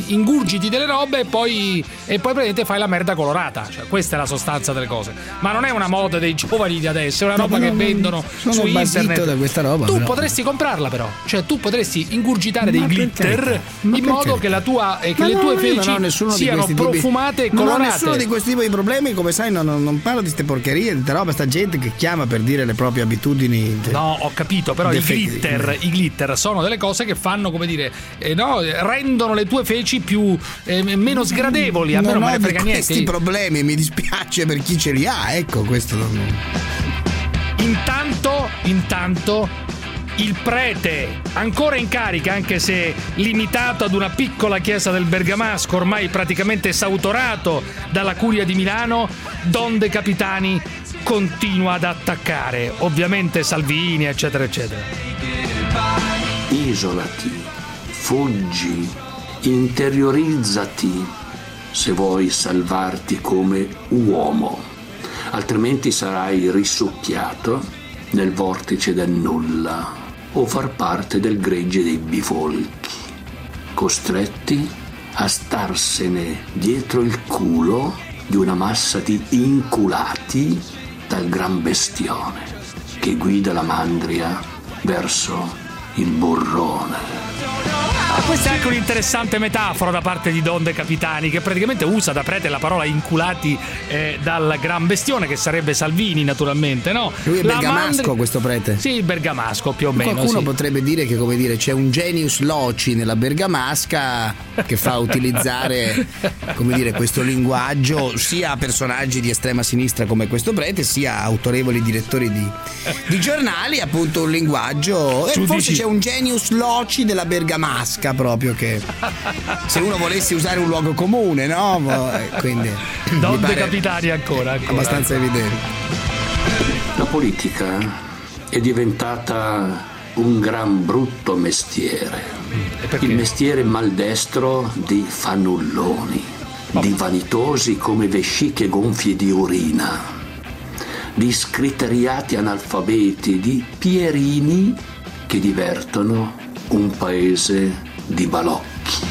ingurgiti delle robe e poi, e poi praticamente fai la merda colorata. Cioè, questa è la sostanza delle cose. Ma non è una moda dei giovani di adesso, è una No, roba che no, vendono sono su internet. da questa roba, Tu però. potresti comprarla, però. Cioè, tu potresti ingurgitare dei Ma per glitter ma in modo che, la tua, eh, che Ma le tue non feci siano questi profumate e Non ho colorate. nessuno di questi tipi di problemi, come sai, non, non- non parlo di queste porcherie, di queste roba, sta gente che chiama per dire le proprie abitudini. No, ho capito, però i glitter, i glitter sono delle cose che fanno, come dire, eh, no, rendono le tue feci più eh, meno sgradevoli, a me non, non me ne frega questi niente. problemi, mi dispiace per chi ce li ha, ecco, questo non... Intanto, intanto il prete, ancora in carica, anche se limitato ad una piccola chiesa del Bergamasco, ormai praticamente esautorato dalla curia di Milano, Don De Capitani continua ad attaccare, ovviamente Salvini, eccetera, eccetera. Isolati, fuggi, interiorizzati se vuoi salvarti come uomo, altrimenti sarai risucchiato nel vortice del nulla o far parte del gregge dei bifolchi, costretti a starsene dietro il culo di una massa di inculati dal gran bestione che guida la mandria verso il burrone. Questa è anche un'interessante metafora da parte di Don De Capitani, che praticamente usa da prete la parola inculati eh, dal gran bestione, che sarebbe Salvini, naturalmente, no? Lui è La bergamasco mandria- questo prete. Sì, il bergamasco più o meno. Qualcuno sì. potrebbe dire che come dire c'è un genius loci nella bergamasca che fa utilizzare *laughs* come dire, questo linguaggio sia a personaggi di estrema sinistra come questo prete sia a autorevoli direttori di, di giornali appunto un linguaggio e Tu forse dici- c'è un genius loci della bergamasca proprio che se uno volesse usare un luogo comune no eh, quindi mi Don De pare Capitani ancora, ancora. abbastanza evidente La politica è diventata un gran brutto mestiere. Il mestiere maldestro di fannulloni, di vanitosi come vesciche gonfie di urina, di scriteriati analfabeti, di pierini che divertono un paese di balocchi.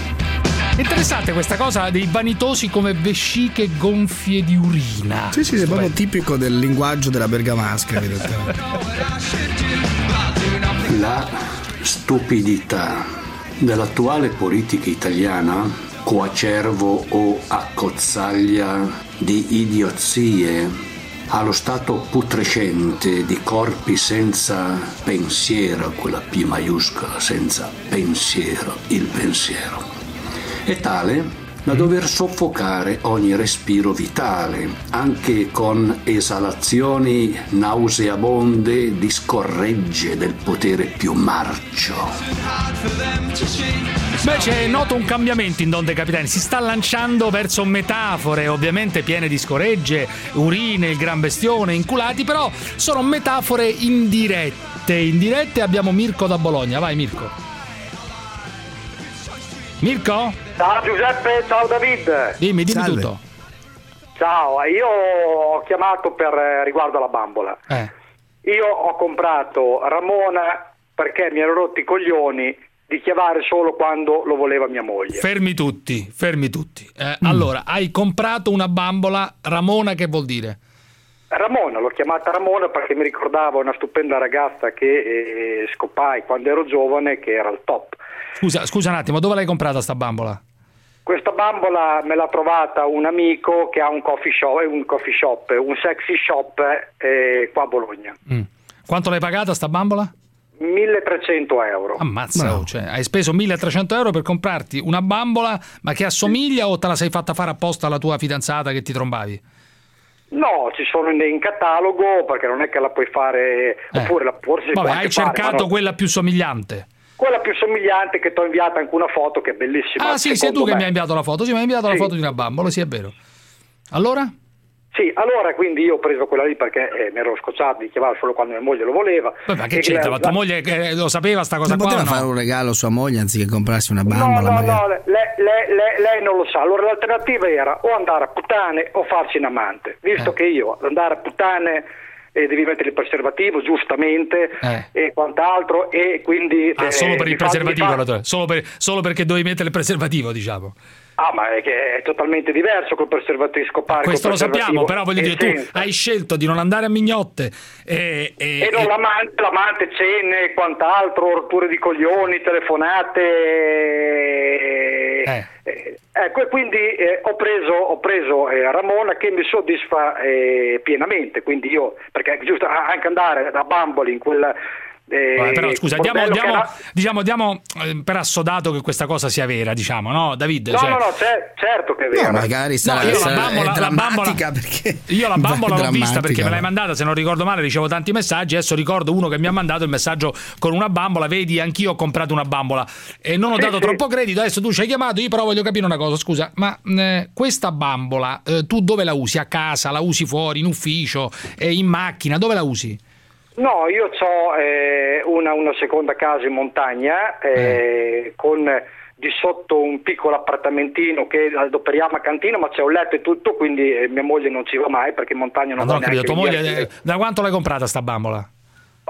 Interessante questa cosa dei vanitosi come vesciche gonfie di urina. sì sì è proprio tipico del linguaggio della bergamasca. La stupidità dell'attuale politica italiana, coacervo o accozzaglia di idiozie, allo stato putrescente di corpi senza pensiero, quella P maiuscola, senza pensiero, il pensiero, è tale da dover soffocare ogni respiro vitale, anche con esalazioni nauseabonde di scorregge del potere più marcio. Beh, c'è noto un cambiamento in Don De Capitani, si sta lanciando verso metafore, ovviamente piene di scoregge, urine, il gran bestione, inculati, però sono metafore indirette. Indirette abbiamo Mirko da Bologna, vai Mirko. Mirko? Ciao Giuseppe, ciao David. Dimmi, dimmi Salve. tutto. Ciao, io ho chiamato per eh, riguardo alla bambola. Eh. Io ho comprato Ramona perché mi ero rotti i coglioni di chiamare solo quando lo voleva mia moglie. Fermi tutti, fermi tutti. Eh, Mm. Allora, hai comprato una bambola, Ramona che vuol dire? Ramona, l'ho chiamata Ramona perché mi ricordava una stupenda ragazza che eh, scopai quando ero giovane che era il top. Scusa, scusa un attimo, dove l'hai comprata sta bambola? Questa bambola me l'ha trovata un amico che ha un coffee shop, un, coffee shop, un sexy shop eh, qua a Bologna. Mm. Quanto l'hai pagata sta bambola? 1300 euro. Ammazza, oh, cioè, hai speso 1300 euro per comprarti una bambola, ma che assomiglia o te la sei fatta fare apposta alla tua fidanzata che ti trombavi? No, ci sono in, in catalogo perché non è che la puoi fare, oppure la forse Vabbè, hai fare, ma cercato no. quella più somigliante. Quella più somigliante che ti ho inviato anche una foto che è bellissima. Ah, sì, sei tu che me. mi hai inviato la foto. Sì, mi hai inviato la Sì. foto di una bambola, sì, è vero. Allora? Sì, allora quindi io ho preso quella lì perché eh, mi ero scocciato di chiamare solo quando mia moglie lo voleva. Beh, ma che c'entra? la- Ma tua moglie eh, lo sapeva sta cosa Non qua? poteva no? fare un regalo a sua moglie anziché comprarsi una No, bambola no, magari? no, lei, lei- lei- lei non lo sa. Allora l'alternativa era o andare a puttane o farsi un amante. Eh. Visto che io ad andare a puttane eh, devi mettere il preservativo giustamente e quant'altro e quindi... Ah, eh, solo per il preservativo, allora, solo, per- solo perché dovevi mettere il preservativo, diciamo. Ah, ma è che è totalmente diverso col preservativo scopare. Questo lo sappiamo, però voglio e dire, tu senza. hai scelto di non andare a mignotte e, e- E non e- l'amante, l'amante cene e quant'altro, rotture di coglioni, telefonate. eh, eh, ecco, e quindi eh, ho preso, ho preso eh, Ramona che mi soddisfa eh, pienamente. Quindi io, perché giusto anche andare da bamboli in quella. Eh, Vabbè, però scusa, diamo, diamo- era- diciamo, diamo, eh, per assodato che questa cosa sia vera, diciamo, no, David? No, Cioè- no, no, cer- certo che è vero. magari sarà, io la sarà- bambola- è la bambola- perché *laughs* Io la bambola l'ho vista perché me l'hai ma- mandata, se non ricordo male, ricevo tanti messaggi. Adesso ricordo uno che mi ha mandato il messaggio con una bambola. Vedi, anch'io ho comprato una bambola e non ho Sì, dato sì. troppo credito. Adesso tu ci hai chiamato, io però voglio capire una cosa. Scusa, ma eh, questa bambola eh, tu dove la usi? A casa, la usi fuori, in ufficio, eh, in macchina? Dove la usi? No, io ho una, una seconda casa in montagna eh, con di sotto un piccolo appartamentino che adoperiamo a cantina, ma c'è un letto e tutto, quindi eh, mia moglie non ci va mai perché in montagna non Ma va capito, neanche tua moglie, eh, da quanto l'hai comprata sta bambola?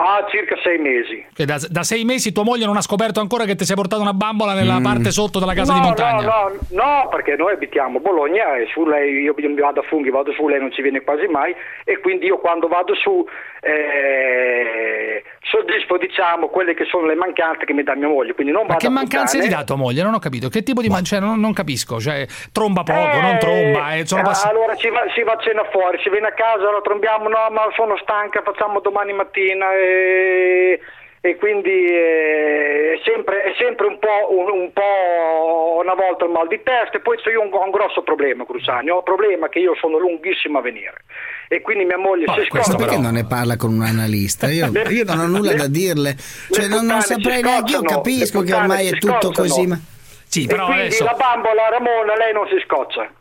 Ah, circa sei mesi. Da, da sei mesi tua moglie non ha scoperto ancora che ti sei portato una bambola nella parte sotto della casa no, di montagna. No, no, no, perché noi abitiamo a Bologna e su lei, io mi vado a funghi, vado su, lei non ci viene quasi mai e quindi io quando vado su eh, soddisfo diciamo quelle che sono le mancanze che mi dà mia moglie. Quindi non Ma vado che mancanze puttane. ti dà tua moglie? Non ho capito. Che tipo di man- cioè, non, non capisco. Cioè, tromba poco, non tromba. eh, Eh, pass- allora si va, si va a cena fuori, si viene a casa, la trombiamo, no ma sono stanca, facciamo domani mattina e, e quindi eh, è, sempre, è sempre un po', un, un po' una volta il mal di testa e poi io un, ho un grosso problema Cruciani, ho un problema che io sono lunghissimo a venire e quindi mia moglie si Questo scoccia perché non ne parla con un analista? Io, io non ho nulla le- da dirle, cioè non, non saprei neanche, io capisco che ormai è tutto così, ma... Sì, e però quindi adesso la bambola Ramona lei non si scoccia.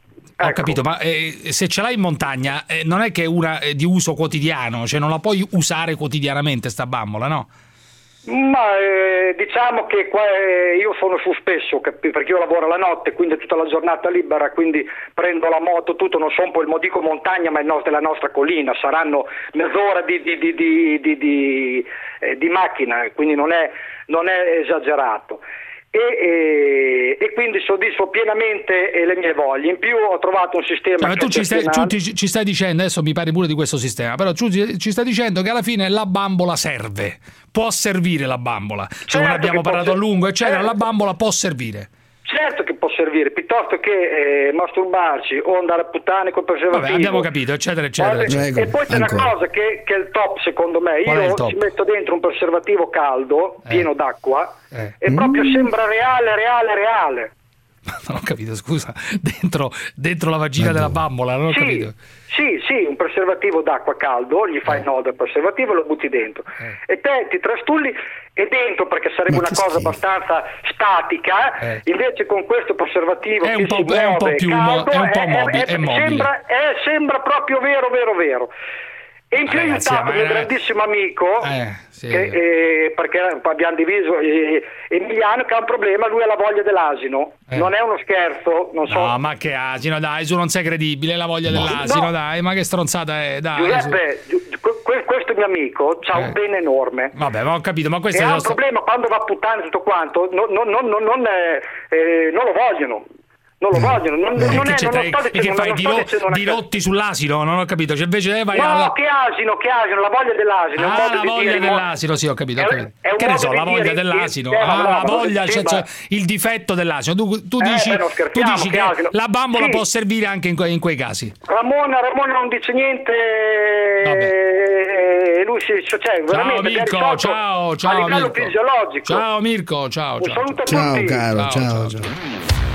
ho capito, ma eh, se ce l'hai in montagna, eh, non è che è una eh, di uso quotidiano, cioè non la puoi usare quotidianamente sta bambola, no? Ma eh, diciamo che qua, eh, io sono su spesso capi- perché io lavoro la notte, quindi tutta la giornata libera, quindi prendo la moto, tutto, non so un po' il modico montagna, ma è no- della nostra collina, saranno mezz'ora di, di- di- di- eh, macchina, quindi non è, non è esagerato. E, e- e quindi soddisfo pienamente eh, le mie voglie. In più ho trovato un sistema. Cioè, ma tu ci stai, tu ti- ci stai dicendo, adesso mi pare pure di questo sistema, però tu ci stai dicendo che alla fine la bambola serve, può servire la bambola. Se Certo non abbiamo parlato a lungo, eccetera, certo. la bambola può servire. Certo che può servire, piuttosto che eh, masturbarci o andare a puttane col preservativo. Vabbè, abbiamo capito, eccetera, eccetera. Eccetera. e poi c'è una cosa che, che è il top secondo me. Qual Io ci metto dentro un preservativo caldo, pieno d'acqua, Eh. e proprio sembra reale, reale, reale. *laughs* Non ho capito, scusa. Dentro, dentro la vagina della bambola, non ho Sì, capito. sì, sì, un preservativo d'acqua caldo, gli Eh. fai il nodo al preservativo e lo butti dentro. E te ti trastulli e dentro, perché sarebbe una cosa abbastanza statica, invece con questo preservativo Eh. È che un po'- si è un po' muove, più caldo, è un po' mobi- è mobile. Sembra, è- sembra proprio vero, vero, vero. E in più Ragazzi, aiutato il mio grandissimo amico, Eh, sì. che, eh, perché abbiamo diviso eh, Emiliano che ha un problema, lui ha la voglia dell'asino. Non è uno scherzo, non so. Eh. No, ma che asino, dai, su non sei credibile, la voglia dell'asino, No. dai, ma che stronzata è, dai. Giuseppe, Giu- que- que- questo mio amico ha Eh. un bene enorme. Vabbè, ma ho capito, ma questo e è ha un nostro- problema quando va a puttane tutto quanto, non, non- non- eh, eh, non lo vogliono. Non lo vogliono. Non, Eh, non che è, non tra- sto che fai di, una di rotti sull'asino? Non ho capito. Cioè, invece eh, vai No, alla- che asino, che asino, la voglia dell'asino. Ah, la di voglia dire, dell'asino, sì, ho capito. ho È- capito. è che ne so, di la voglia dire- dell'asino, eh, ma ah, la voglia, sì, cioè, ma- cioè, il difetto dell'asino. Tu, tu Eh, dici, beh, non tu dici che che la bambola Sì. può servire anche in, que- in quei casi. Ramona, Ramona non dice niente. Lui si, cioè, Ciao Mirko, ciao, ciao Mirko. Ciao Mirko, ciao, Un ciao. saluto a Ciao tutti. caro, ciao. ciao.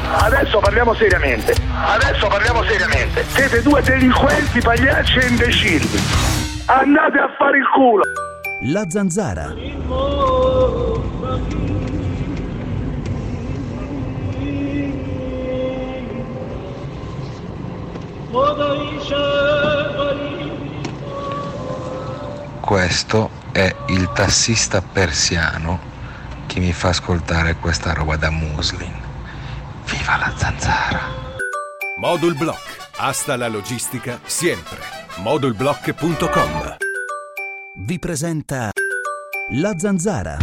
Adesso parliamo seriamente. Adesso parliamo seriamente. Siete due delinquenti, pagliacci e imbecilli. Andate a fare il culo. La zanzara. Questo è il tassista persiano che mi fa ascoltare questa roba da muslin. Viva la zanzara! Modul Block. Hasta la logistica siempre. Modulblock.com Vi presenta La zanzara.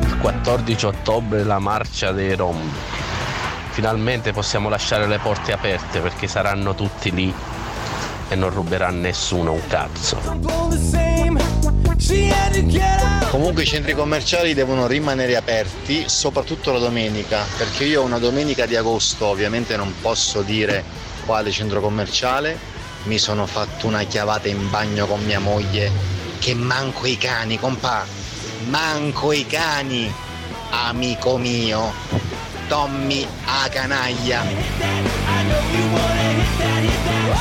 Il 14 ottobre la marcia dei rom. Finalmente possiamo lasciare le porte aperte perché saranno tutti lì e non ruberà nessuno un cazzo. Comunque i centri commerciali devono rimanere aperti, soprattutto la domenica, perché io una domenica di agosto ovviamente non posso dire quale centro commerciale, mi sono fatto una chiavata in bagno con mia moglie, che manco i cani, compà, manco i cani, amico mio, Tommy a canaglia.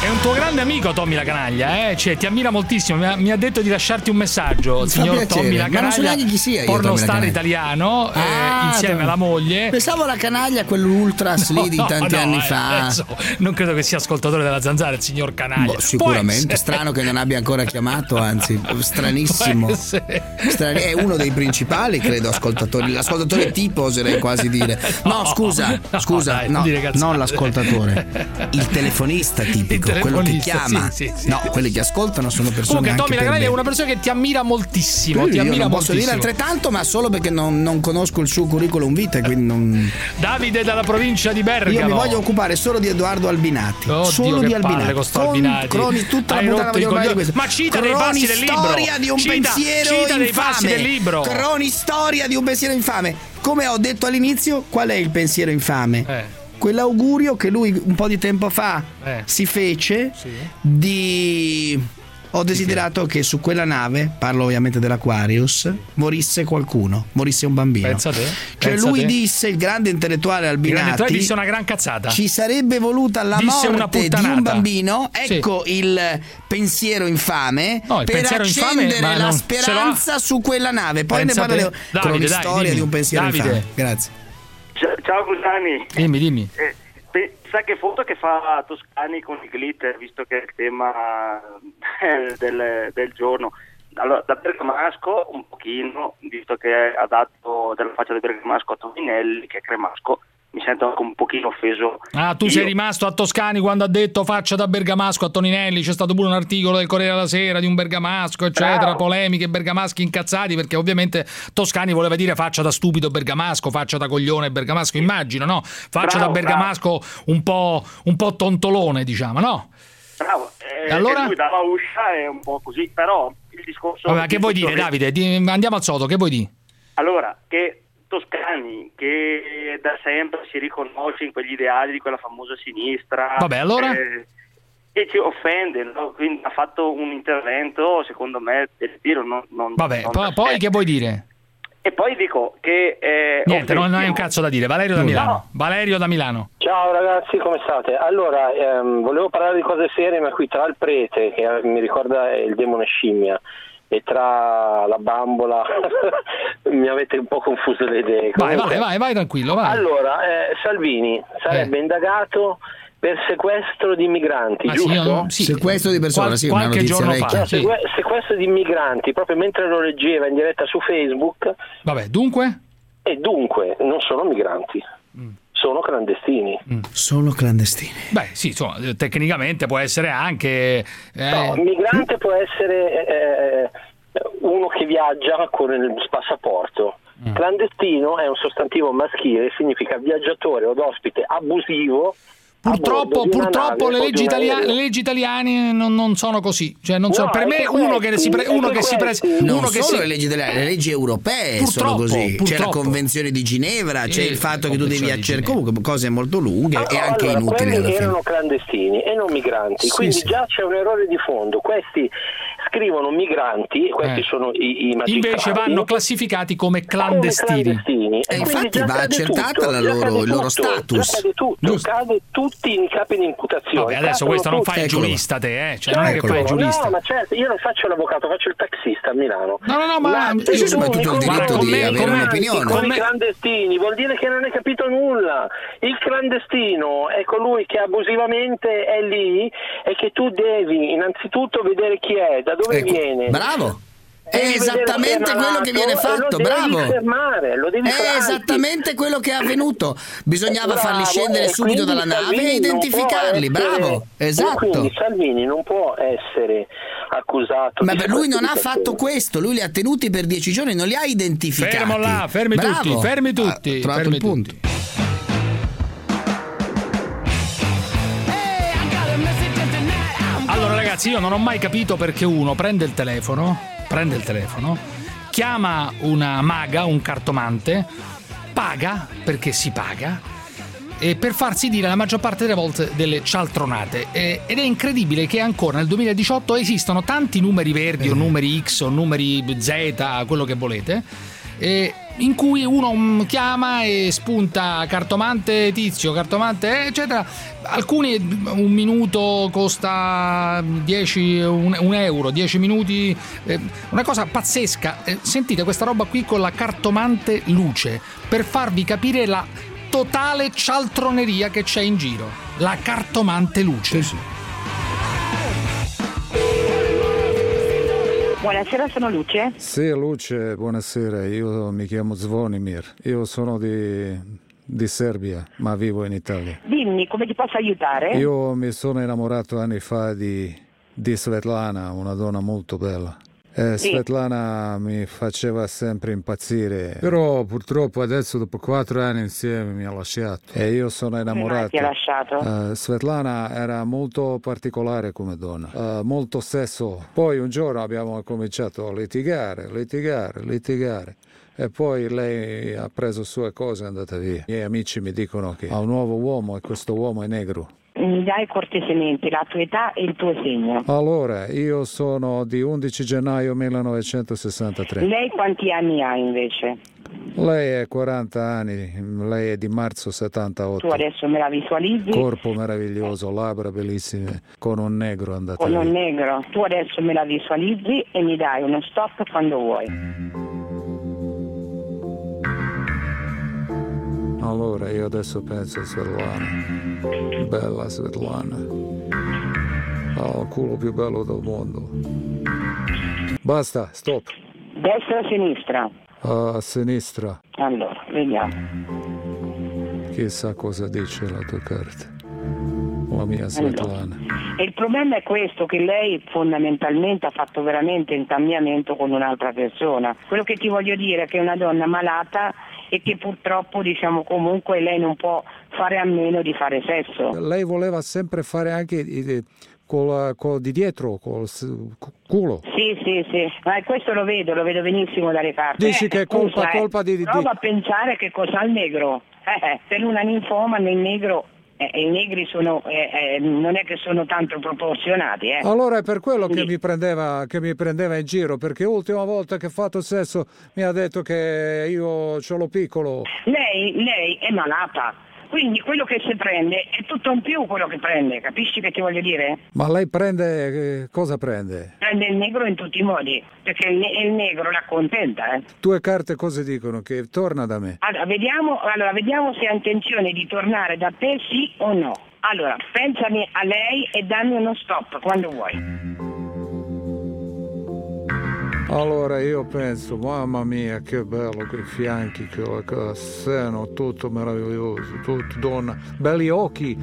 È un tuo grande amico Tommy la canaglia, eh? Cioè, ti ammira moltissimo. Mi ha, mi ha detto di lasciarti un messaggio, Mi signor piacere, Tommy la ma non so canaglia. neanche chi sia pornostar italiano, eh, Ah, insieme Tommy. alla moglie. Pensavo la canaglia, quell'ultras *laughs* lì di No, tanti no, anni eh, fa. adesso non credo che sia ascoltatore della zanzara, il signor canaglia. Boh, sicuramente, strano che non abbia ancora chiamato, anzi, *laughs* stranissimo. Strani- è uno dei principali, credo, ascoltatori. L'ascoltatore tipo, oserei quasi dire. *laughs* No, No, scusa, no, scusa, dai, no, non non l'ascoltatore. *laughs* Il telefonista tipico, Il quello che chiama. sì, sì. No, quelli che ascoltano sono persone Comunque, anche Tommy la per canaglia è una persona che ti ammira moltissimo. Ti ammira posso dire altrettanto, ma solo perché non, non conosco il suo curriculum vitae, quindi non. Davide dalla provincia di Bergamo. Io mi voglio occupare solo di Edoardo Albinati. Oddio, solo di Albinati. con Albinati. croni- tutta Hai la puntata di. Ma cita dei passi del libro. Cronistoria di un Cita- pensiero cita infame. libro. Cronistoria di un pensiero infame. Come ho detto all'inizio, qual è il pensiero infame? Eh. Quell'augurio che lui un po' di tempo fa Eh. si fece di ho desiderato che su quella nave, parlo ovviamente dell'Aquarius, morisse qualcuno, morisse un bambino. Pensa te. Cioè pensa lui te. disse, il grande intellettuale Il grande Albinati, disse una gran cazzata. ci sarebbe voluta la Disse una morte di un bambino, Sì. ecco il pensiero infame No, il per pensiero infame, accendere ma la speranza su quella nave. Poi Pensa ne parleremo. Davide, Cronistoria dai, dimmi. di un pensiero Davide. infame. Grazie. Ciao Cusani, Dimmi, dimmi. eh, sa che foto che fa Toscani con i glitter, visto che è il tema eh, del, del giorno. Allora, da Bergamasco un pochino, visto che ha dato della faccia di Bergamasco a Tominelli, che è cremasco, mi sento anche un pochino offeso. Ah, tu Io- sei rimasto a Toscani quando ha detto faccia da Bergamasco a Toninelli. C'è stato pure un articolo del Corriere della Sera di un Bergamasco, eccetera. Bravo. Polemiche, Bergamaschi incazzati perché ovviamente Toscani voleva dire faccia da stupido Bergamasco, faccia da coglione Bergamasco. Immagino, no? Faccia Bravo, da Bergamasco un po', un po' tontolone, diciamo, no? Bravo, eh, E allora? lui dava uscia e un po' così, però il discorso... Vabbè, che vuoi dire, Davide? Di- Andiamo al sodo, che vuoi dire? Allora, che Toscani, che da sempre si riconosce in quegli ideali di quella famosa sinistra... Vabbè, allora? eh, e ci offende, no? quindi ha fatto un intervento, secondo me, del tiro. Non, non- Vabbè, non poi sé. che vuoi dire? E poi dico che... eh, Niente, non, non hai un cazzo da dire. Valerio da No. Milano. Valerio da Milano. Ciao ragazzi, come state? Allora, ehm, volevo parlare di cose serie, ma qui tra il prete, che eh, mi ricorda il demone scimmia, e tra la bambola *laughs* mi avete un po' confuso le idee. Vai, Comunque- vai, vai, vai tranquillo, vai. Allora, eh, Salvini sarebbe indagato per sequestro di migranti, Ma sì, giusto? io non- sì. Sequestro di persona, Qual- sì, una notizia giorno vecchia. fa. Sì. seque- sequestro di migranti, proprio mentre lo leggeva in diretta su Facebook, Vabbè, dunque? e dunque non sono migranti. Sono clandestini. Sono clandestini. Beh, sì, insomma, eh, tecnicamente può essere anche. eh, No, migrante può essere eh, uno che viaggia con il passaporto. Mm. Clandestino è un sostantivo maschile, significa viaggiatore o ospite abusivo. Purtroppo, purtroppo nave le, leggi italiane, le leggi italiane non, non sono così. Cioè, non so- No, per me, anche uno che si, pre- uno anche che si prese. questi. Non Uno che solo si, le leggi italiane, le leggi europee sono Purtroppo, così. C'è la purtroppo. Convenzione di Ginevra, c'è Eh, il fatto che tu devi accedere. Comunque, cose molto lunghe e Ah, anche allora, inutili quelli alla fine. erano clandestini e non migranti, Sì, quindi sì. già c'è un errore di fondo. Questi scrivono migranti, questi Eh. sono i, i magistrati. invece vanno classificati come clandestini. come clandestini. E quindi infatti già va accertata tutto, loro- il loro status. Cade tutto, cade tutti in capi di imputazione. Vabbè, adesso questo non tutti. fa il giurista te, eh? Cioè, non è che fai il giurista. No, ma certo, io non faccio l'avvocato, faccio il taxista a Milano. No, no, no, ma io- tu ma hai tutto mi il diritto di avere un'opinione. Con i clandestini vuol dire che non hai capito nulla. Il clandestino è colui che abusivamente è lì e che tu devi innanzitutto vedere chi è, da dove Ecco, viene. Bravo. È Devi vedere esattamente è quello che viene e fatto, lo devi bravo. fermare, lo devi È fermare. esattamente quello che è avvenuto. Bisognava Bravo, farli scendere e subito dalla nave Salvini e non può identificarli. essere- Bravo, e esatto. Quindi Salvini non può essere accusato Ma lui non ha fatto questo, lui li ha tenuti per dieci giorni, non li ha identificati. Fermo là, fermi Bravo. tutti, fermi tutti. Ha trovato fermi il punto. tutti. Ragazzi, io non ho mai capito perché uno prende il telefono, prende il telefono, chiama una maga, un cartomante, paga perché si paga e per farsi dire la maggior parte delle volte delle cialtronate. E- ed è incredibile che ancora nel 2018 esistono tanti numeri verdi o numeri X o numeri Z, quello che volete e in cui uno mm, chiama e spunta cartomante tizio, cartomante eccetera. Alcuni un minuto costa 10 un, un euro, 10 minuti, eh, una cosa pazzesca. Eh, sentite questa roba qui con la cartomante luce per farvi capire la totale cialtroneria che c'è in giro. La cartomante luce. Buonasera, sono Luce. Sì, Luce, buonasera. Io mi chiamo Zvonimir. Io sono di, di Serbia, ma vivo in Italia. Dimmi come ti posso aiutare? Io mi sono innamorato anni fa di, di Svetlana, una donna molto bella. Eh, Sì. Svetlana mi faceva sempre impazzire, però purtroppo adesso dopo quattro anni insieme mi ha lasciato e io sono innamorato. ti ha lasciato? Eh, Svetlana era molto particolare come donna, eh, molto sesso. Poi un giorno abbiamo cominciato a litigare, litigare, litigare. E poi lei ha preso sue cose e è andata via. I miei amici mi dicono che ha un nuovo uomo e questo uomo è negro. Mi dai cortesemente la tua età e il tuo segno. Allora, io sono di 11 gennaio 1963. Lei quanti anni ha invece? Lei è 40 anni, lei è di marzo 78. Tu adesso me la visualizzi Corpo meraviglioso, labbra bellissime, con un negro andato con un via. negro. Tu adesso me la visualizzi e mi dai uno stop quando vuoi. Allora, io adesso penso a Svetlana. Bella Svetlana. Ha il culo più bello del mondo. Basta, stop. Destra o sinistra? A sinistra. Allora, vediamo. Chissà cosa dice la tua carta. La mia Svetlana. E il problema è questo, che lei fondamentalmente ha fatto veramente un cambiamento con un'altra persona. Quello che ti voglio dire è che una donna malata e che purtroppo diciamo comunque lei non può fare a meno di fare sesso. Lei voleva sempre fare anche eh, col, col di dietro, col s- culo. Sì, sì, sì, ma questo lo vedo, lo vedo benissimo dalle carte. Dici che è colpa- scusa, eh, colpa di- di- Prova a pensare che cosa ha il negro. Eh, eh, per una ninfoma nel negro, eh, i negri sono, eh, eh, non è che sono tanto proporzionati. Eh. Allora è per quello che mi, prendeva, che mi prendeva in giro, perché l'ultima volta che ha fatto sesso mi ha detto che io ce l'ho piccolo. Lei, lei è malata, quindi quello che si prende è tutto in più quello che prende, capisci che ti voglio dire? Ma lei prende... eh, cosa prende? Prende il negro in tutti i modi, perché il, il negro l'accontenta. Eh. Tue carte cosa dicono? Che torna da me. Allora vediamo, allora, vediamo se ha intenzione di tornare da te, sì o no. Allora, pensami a lei e dammi uno stop quando vuoi. Allora io penso, mamma mia, che bello quei fianchi, che, che seno, tutto meraviglioso, tutto donna, belli occhi.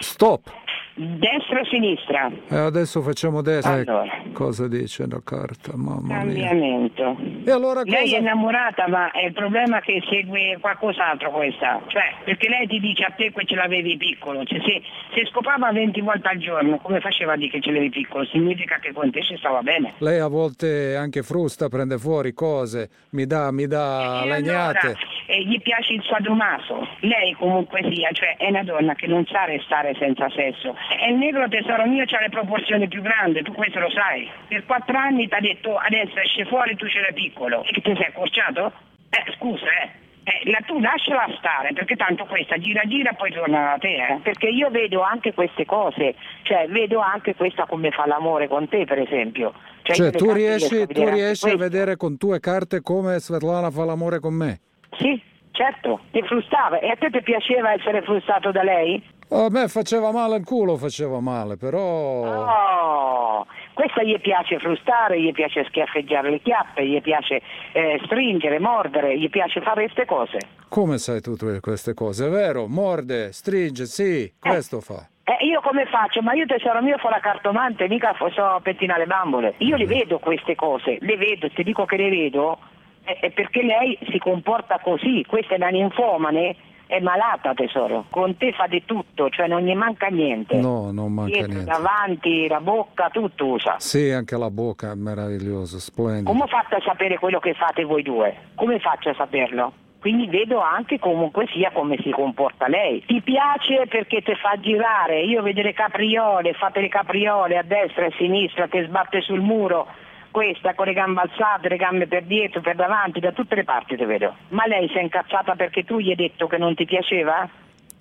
Stop! Destra o sinistra? E adesso facciamo destra. Allora. Cosa dice la carta? Mamma mia. Cambiamento. E allora Lei cosa- è innamorata, ma è il problema è che segue qualcos'altro questa. Cioè, perché lei ti dice a te che ce l'avevi piccolo. Cioè, se, se scopava 20 volte al giorno, come faceva a dire che ce l'avevi piccolo? Significa che con te ci stava bene. Lei a volte anche frusta, prende fuori cose, mi dà, mi dà E legnate. allora, eh, gli piace il sadomaso. Lei comunque sia, cioè è una donna che non sa restare senza sesso. E il negro tesoro mio ha le proporzioni più grandi, tu questo lo sai. Per quattro anni ti ha detto adesso esce fuori tu ce l'hai piccolo. E che ti sei accorciato? Eh, scusa, eh. Eh, la, tu lasciala stare, perché tanto questa gira gira poi torna da te, eh. Perché io vedo anche queste cose, cioè vedo anche questa come fa l'amore con te, per esempio. Cioè, Cioè, tu riesci, tu riesci a vedere con tue carte come Svetlana fa l'amore con me? Sì, certo, ti frustava. E a te ti piaceva essere frustato da lei? A me faceva male il culo, faceva male, però... Oh, questa gli piace frustare, gli piace schiaffeggiare le chiappe, gli piace eh, stringere, mordere, gli piace fare queste cose. Come sai tutte queste cose? È vero? Morde, stringe, sì, questo fa. Eh, io come faccio? Ma io tesoro mio fa la cartomante, mica so pettinare le bambole. Io le vedo queste cose, le vedo, ti dico che le vedo, è, è perché lei si comporta così, questa è una ninfomane, è malata tesoro, con te fa di tutto, cioè non gli manca niente. No, non manca Dietro, niente. davanti, la bocca, tutto usa. Sì, anche la bocca è meravigliosa, splendida. Come fate a sapere quello che fate voi due? Come faccio a saperlo? Quindi vedo anche comunque sia come si comporta lei. Ti piace perché ti fa girare, io vedo le capriole, fate le capriole a destra e a sinistra, ti sbatte sul muro, questa con le gambe alzate, le gambe per dietro, per davanti, da tutte le parti ti vedo. Ma lei si è incazzata perché tu gli hai detto che non ti piaceva?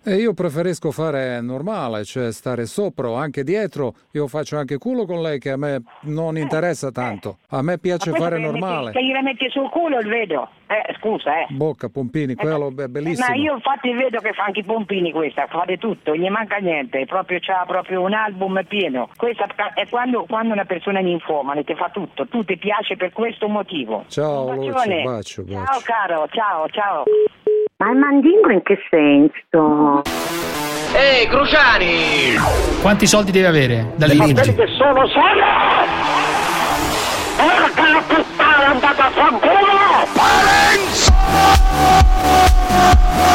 E io preferisco fare normale, cioè stare sopra o anche dietro. Io faccio anche culo con lei che a me non interessa tanto. A me piace fare che le metti- normale. Che gliela metti sul culo il vedo. Eh, scusa, eh. Bocca, pompini, quello è bellissimo. Ma io infatti vedo che fa anche i pompini questa, fate tutto, non gli manca niente, proprio c'ha proprio un album pieno. Questa è quando, quando una persona è ninfomane ti fa tutto, tu ti piace per questo motivo. Ciao Un bacione. bacio, bacio. Ciao caro, ciao, ciao. Ma il mandingo in che senso? Ehi, Cruciani! Quanti soldi deve avere? Dalle Ma quelli che sono solo! Porca la puttana, andate a fanculo!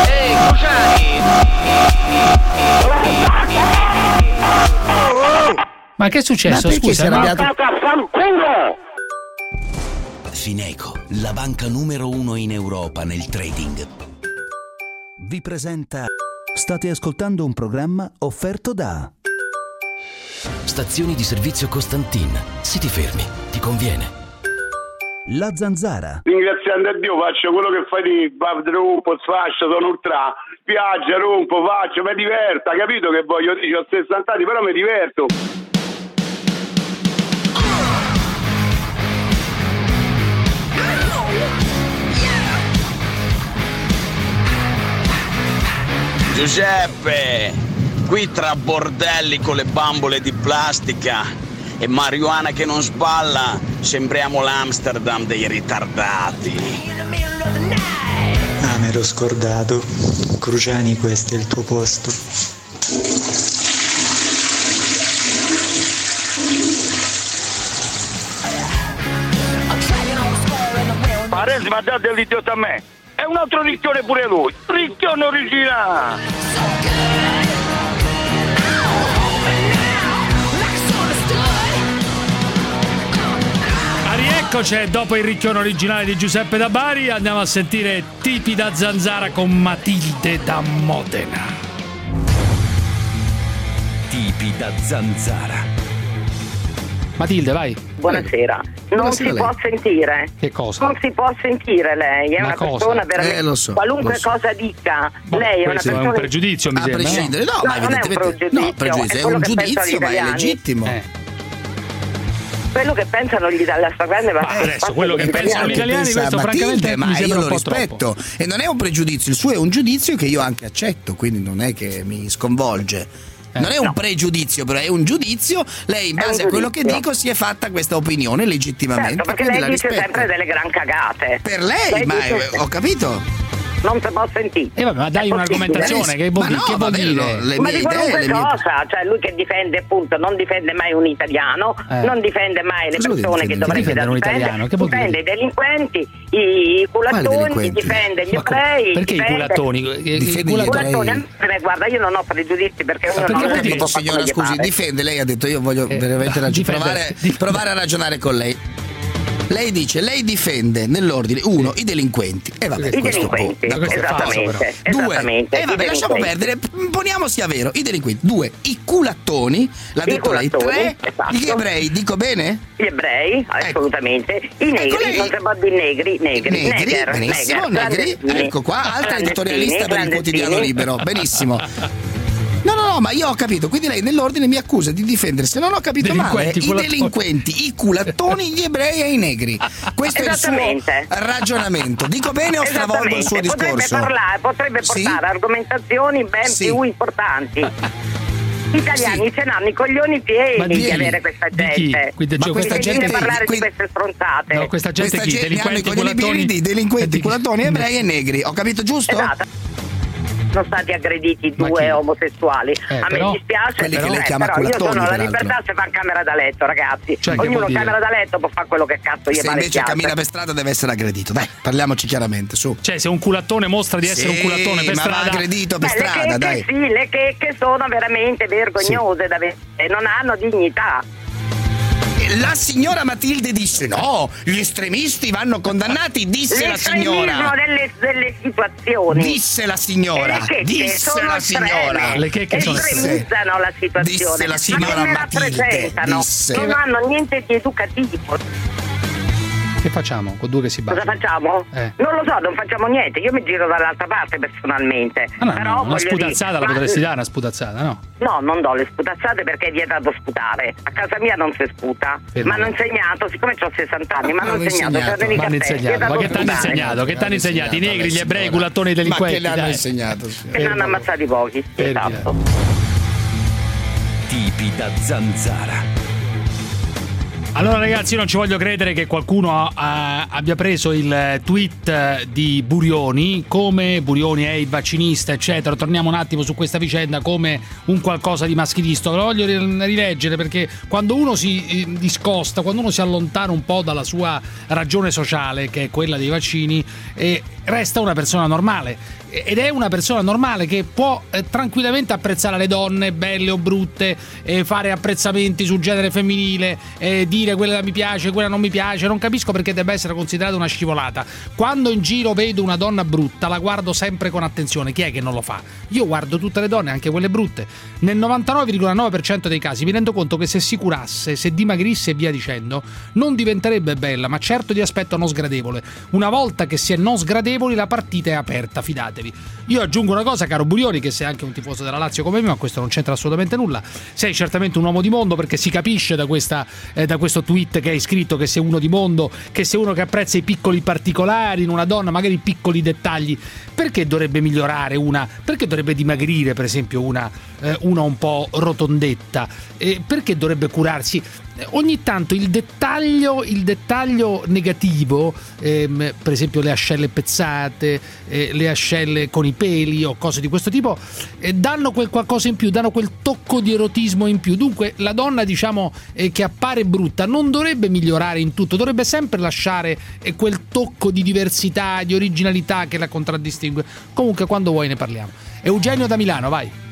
Ehi, Ma che è successo? Ma Scusa, arrabbiato? Andate a fanculo! Fineco, la banca numero uno in Europa nel trading. Vi presenta. State ascoltando un programma offerto da. Stazioni di servizio Costantin. Se ti fermi, ti conviene. La zanzara. Ringraziando a Dio faccio quello che fai di Bav rompo, sfascio, sono ultra, piaggia, rompo, faccio, mi diverta, capito che voglio dire, ho 60 anni, però mi diverto. Giuseppe, qui tra bordelli con le bambole di plastica e marijuana che non sballa, sembriamo l'Amsterdam dei ritardati. Ah, me l'ho scordato. Cruciani, questo è il tuo posto. Parenzi mi ha dato dell'idiota a me. È un altro ricchione pure lui. Ricchione originale. Ah, rieccoci dopo il ricchione originale di Giuseppe da Bari. Andiamo a sentire Tipi da Zanzara con Matilde da Modena. Tipi da zanzara. Matilde, vai. Buonasera. Non Buonasera si lei. può sentire. Che cosa? Non si può sentire lei, è Ma una cosa? persona veramente Eh, lo so, qualunque lo so. cosa dica. lei è una Questo è persona un pregiudizio, mi A sembra. prescindere, no, ma non è un evidentemente pregiudizio, no, pregiudizio, è quello un che pensano gli giudizio, ma è legittimo. Quello che pensano gli dalla stragrande adesso, quello che pensano gli italiani, Pensa questo Matilde, francamente ma mi io un lo po' rispetto e non è un pregiudizio, il suo è un giudizio che io anche accetto, quindi non è che mi sconvolge. Non è un pregiudizio, però è un giudizio. Lei, in base a quello che dico, si è fatta questa opinione legittimamente. Certo, perché lei dice rispetto. sempre delle gran cagate. Per lei, ma dice- eh, ho capito. Non si può sentire. E vabbè, ma dai È un'argomentazione, che vuol, Ma no, che vuol vabbè, dire? no, le Ma di idee, qualunque le mie- cosa, cioè lui che difende appunto, non difende mai un italiano, Eh. non difende mai le persone che difendere? dovrebbe Difendere un italiano, che difende i delinquenti, i culattoni, difende gli ebrei, perché i culattoni? Eh, i Difende I gli culattoni- me, guarda, io non ho pregiudizi perché uno perché non tutto signora, scusi, difende. Lei ha detto io voglio Eh, veramente difende. provare a ragionare con lei. Lei dice, lei difende nell'ordine uno i delinquenti. E vabbè, I questo delinquenti, boh, d'accordo. esattamente, Due, esattamente. e i vabbè, lasciamo perdere, poniamo sia vero, i delinquenti. Due, i culattoni, l'ha I detto lei. culattoni, Tre, esatto. gli ebrei, dico bene? Gli ebrei, assolutamente. I negri, Ecco lei- non può dire negri, negri, Negri, neger, benissimo, negri. Ecco qua, altra editorialista per il quotidiano libero. Benissimo. *laughs* No, no, no, ma io ho capito, quindi lei nell'ordine mi accusa di difendere, se non ho capito male, Delinquenti, i delinquenti, i culattoni, gli ebrei e i negri. Questo è il suo ragionamento. Dico bene o stravolgo il suo Esattamente. discorso? Potrebbe parlare, potrebbe Sì? portare argomentazioni ben Sì. più importanti. Gli *laughs* italiani ce l'hanno i coglioni pieni Ma di di avere questa gente. Quindi, Ma questa gente- parlare quindi- di queste stronzate. No, questa gente Questa chi? gente ne hanno i Delinquenti, coglioni culattoni? pieni di delinquenti, Di- culattoni, ebrei e negri. Ho capito giusto? Esatto. Sono stati aggrediti due omosessuali. Eh, a me però- dispiace, Quelli che però, lei chiama però io sono la libertà se fa in camera da letto, ragazzi. Cioè, che Ognuno camera da letto può fare quello che cazzo gli Se pare invece piace. cammina per strada deve essere aggredito. Dai, parliamoci chiaramente, su. Cioè, se un culattone mostra di essere Sì, un culattone per ma va strada, aggredito per Beh, le strada, checche dai. sì, le checche sono veramente vergognose da vedere, non hanno dignità. La signora Matilde disse: No, gli estremisti vanno condannati, disse la signora. delle, delle situazioni. Disse la signora. Disse la signora. Le checche sono estremizzano la situazione. Disse la signora ma Matilde, disse. Non hanno niente di educativo. Che facciamo con due che si Cosa baciano? facciamo? Eh. Non lo so, non facciamo niente. Io mi giro dall'altra parte personalmente. Ah, no, Però no, una sputazzata dire, la ma- potresti dare, una sputazzata, no? No, non do le sputazzate perché è vietato sputare. A casa mia non si sputa. Fermo. Ma hanno insegnato, siccome ho 60 anni, ma hanno Hanno insegnato, insegnato. Ma hanno insegnato, ma che t'hanno sputare. insegnato? Che t'hanno insegnato? I negri, gli ebrei, i culattoni, i Ma delinquenti. che le hanno insegnato? sì. Che ne hanno ammazzati pochi. Esatto. Tipi da zanzara. Allora ragazzi, io non ci voglio credere che qualcuno ah, abbia preso il tweet eh, di Burioni come Burioni è il vaccinista, eccetera. Torniamo un attimo su questa vicenda come un qualcosa di maschilista. Ve lo voglio ri- rileggere perché quando uno si eh, discosta, quando uno si allontana un po' dalla sua ragione sociale, che è quella dei vaccini, eh, resta una persona normale. Ed è una persona normale che può eh, tranquillamente apprezzare le donne, belle o brutte, eh, fare apprezzamenti sul genere femminile, eh, dire quella mi piace, quella non mi piace. Non capisco perché debba essere considerata una scivolata. Quando in giro vedo una donna brutta, la guardo sempre con attenzione. Chi è che non lo fa? Io guardo tutte le donne, anche quelle brutte. Nel 99,9% dei casi mi rendo conto che se si curasse, se dimagrisse e via dicendo, non diventerebbe bella, ma certo di aspetto non sgradevole. Una volta che si è non sgradevoli, la partita è aperta, fidatevi. Io aggiungo una cosa, caro Burioni, che sei anche un tifoso della Lazio come me, ma questo non c'entra assolutamente nulla. Sei certamente un uomo di mondo perché si capisce da, questa, eh, da questo tweet che hai scritto che sei uno di mondo, che sei uno che apprezza i piccoli particolari in una donna, magari i piccoli dettagli. Perché dovrebbe migliorare una? Perché dovrebbe dimagrire, per esempio, una, eh, una un po' rotondetta? Eh, perché dovrebbe curarsi? Eh, Ogni tanto il dettaglio, il dettaglio negativo, ehm, per esempio le ascelle pezzate, eh, le ascelle con i peli o cose di questo tipo, eh, danno quel qualcosa in più, danno quel tocco di erotismo in più. Dunque la donna, diciamo, eh, che appare brutta non dovrebbe migliorare in tutto, dovrebbe sempre lasciare eh, quel tocco di diversità, di originalità che la contraddistingue. Comunque quando vuoi ne parliamo. Eugenio da Milano, vai.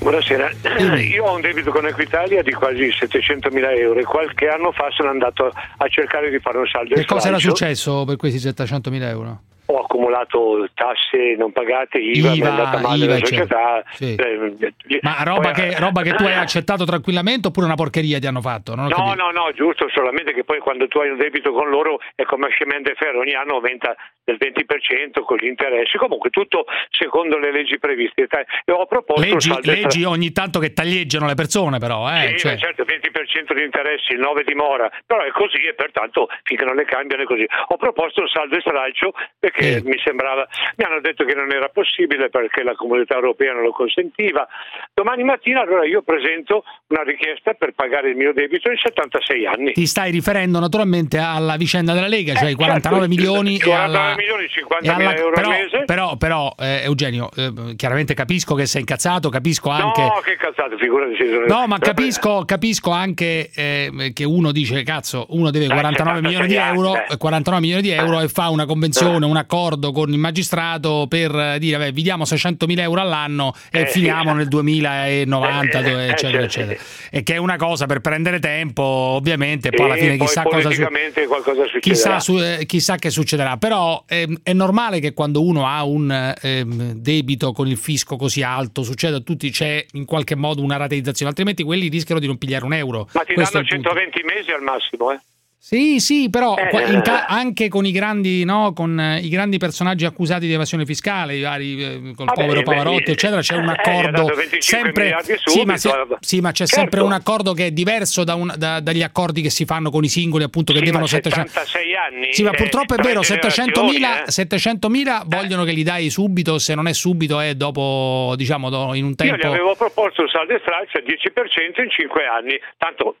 Buonasera, io ho un debito con Equitalia di quasi 700 mila euro e qualche anno fa sono andato a cercare di fare un saldo Che cosa era successo per questi 700.000 euro? Ho accumulato tasse non pagate, IVA, mi è IVA, andata male IVA, la società. Sì. eh, Ma roba poi- che, roba che tu hai accettato tranquillamente oppure una porcheria ti hanno fatto? No, capito. no, no, giusto, solamente che poi quando tu hai un debito con loro è come a Scemende Ferro, ogni anno aumenta del 20% con gli interessi, comunque tutto secondo le leggi previste. E ho proposto Leggi, leggi ogni tanto che taglieggiano le persone però, eh? Sì, cioè- certo, 20% di interessi, il 9 di mora, però è così e pertanto finché non le cambiano è così. Ho proposto un saldo e stralcio perché Eh. mi sembrava, mi hanno detto che non era possibile perché la comunità europea non lo consentiva. Domani mattina allora io presento una richiesta per pagare il mio debito in 76 anni. Ti stai riferendo naturalmente alla vicenda della Lega, cioè i 49 certo, milioni e 49 alla... milioni, 50 e alla- mila euro però, al mese. però, però, eh, Eugenio, eh, chiaramente capisco che sei incazzato, capisco anche... No, che cazzato, figurati. se- No, ma capisco, capisco anche eh, che uno dice, cazzo, uno deve 49 milioni di 76 euro, anni, eh. 49 milioni di euro e fa una convenzione, un accordo con il magistrato per eh, dire, vabbè, vi diamo 600 mila euro all'anno e Eh, finiamo sì. nel 2090, Eh, dove- eh, eccetera, certo, eccetera. E che è una cosa per prendere tempo, ovviamente, poi alla fine chissà cosa su- succederà. Chissà, su- eh, chissà che succederà, però ehm, è normale che quando uno ha un ehm, debito con il fisco così alto, succeda a tutti, c'è in qualche modo una rateizzazione, altrimenti quelli rischiano di non pigliare un euro. Ma ti Questo è danno il punto. 120 mesi al massimo, eh? Sì, sì, però Eh, in eh, ca- anche con i grandi, no, con eh, i grandi personaggi accusati di evasione fiscale, i vari eh, col Vabbè, povero Pavarotti, eh, eccetera, c'è un eh, accordo dato 25 sempre sì, ma, se- eh. sì, ma c'è Certo. sempre un accordo che è diverso da un- da- dagli accordi che si fanno con i singoli, appunto, che Sì, devono ma 700 76 anni. Sì, ma eh, purtroppo è vero, generazioni, 700.000 eh. 700.000 vogliono che li dai subito, se non è subito è dopo, diciamo, in un Io tempo... gli avevo proposto un saldo e stralcio al 10% in 5 anni, tanto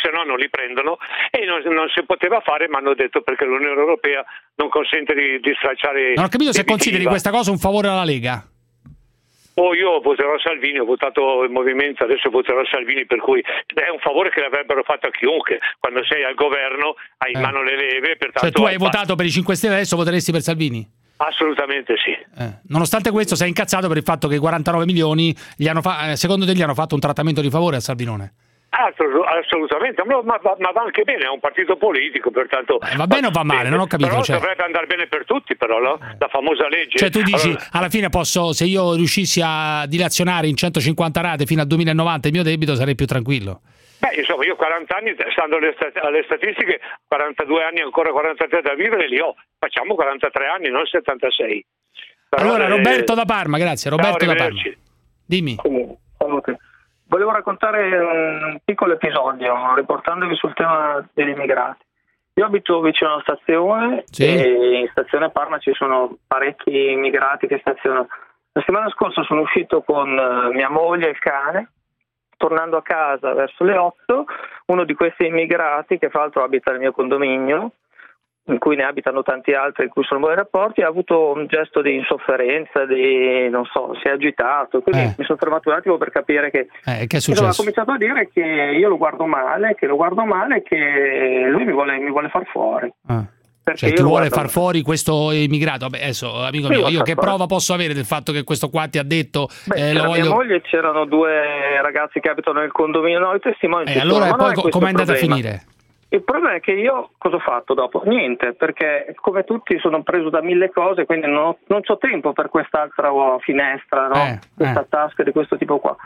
se no non li prendono e non, non si poteva fare, ma hanno detto perché l'Unione Europea non consente di, di stracciare. Non ho capito se consideri questa cosa un favore alla Lega. Oh, io voterò Salvini, ho votato il movimento, adesso voterò Salvini, per cui è un favore che l'avrebbero fatto a chiunque. Quando sei al governo hai in Eh. mano le leve, pertanto Cioè tu hai votato per i 5 Stelle, adesso voteresti per Salvini? Assolutamente sì. Eh. Nonostante questo sei incazzato per il fatto che i 49 milioni, gli hanno fa- eh, secondo te gli hanno fatto un trattamento di favore a Salvinone? Altro- assolutamente, ma, ma- ma va anche bene, è un partito politico, pertanto... Eh, va bene o va male? Non ho capito, Però cioè. dovrebbe andare bene per tutti, però, no? La famosa legge... Cioè tu dici, Allora, alla fine posso, se io riuscissi a dilazionare in 150 rate fino al 2090 il mio debito sarei più tranquillo. Beh, insomma, io 40 anni, stando alle, stat- alle statistiche, 42 anni, ancora 43 da vivere, li ho. Facciamo 43 anni, non 76. Però, allora eh, Roberto da Parma, grazie, Roberto ciao, da Parma. Dimmi. Salute. Volevo raccontare un piccolo episodio riportandovi sul tema degli immigrati. Io abito vicino alla stazione Sì. e in stazione Parma ci sono parecchi immigrati che stazionano. La settimana scorsa sono uscito con eh, mia moglie e il cane, tornando a casa verso le 8, uno di questi immigrati, che fra l'altro abita nel mio condominio, in cui ne abitano tanti altri in cui sono buoni rapporti, ha avuto un gesto di insofferenza, di non so, si è agitato. Quindi Eh. mi sono fermato un attimo per capire che Eh, che è Insomma, ha successo? cominciato a dire che io lo guardo male, che lo guardo male che lui mi vuole, mi vuole far fuori. Ah. Perché Cioè io ti vuole guardo far fuori questo immigrato? Vabbè, adesso, amico mio, io che prova posso avere del fatto che questo qua ti ha detto Beh, eh, lo c'era mia voglio... moglie, c'erano due ragazzi che abitano nel condominio, no, i testimoni Eh, allora poi com'è andata a finire? Il problema è che io cosa ho fatto dopo? Niente, perché come tutti sono preso da mille cose, quindi non ho, non tempo per quest'altra finestra, no? Eh, questa eh. tasca di questo tipo qua.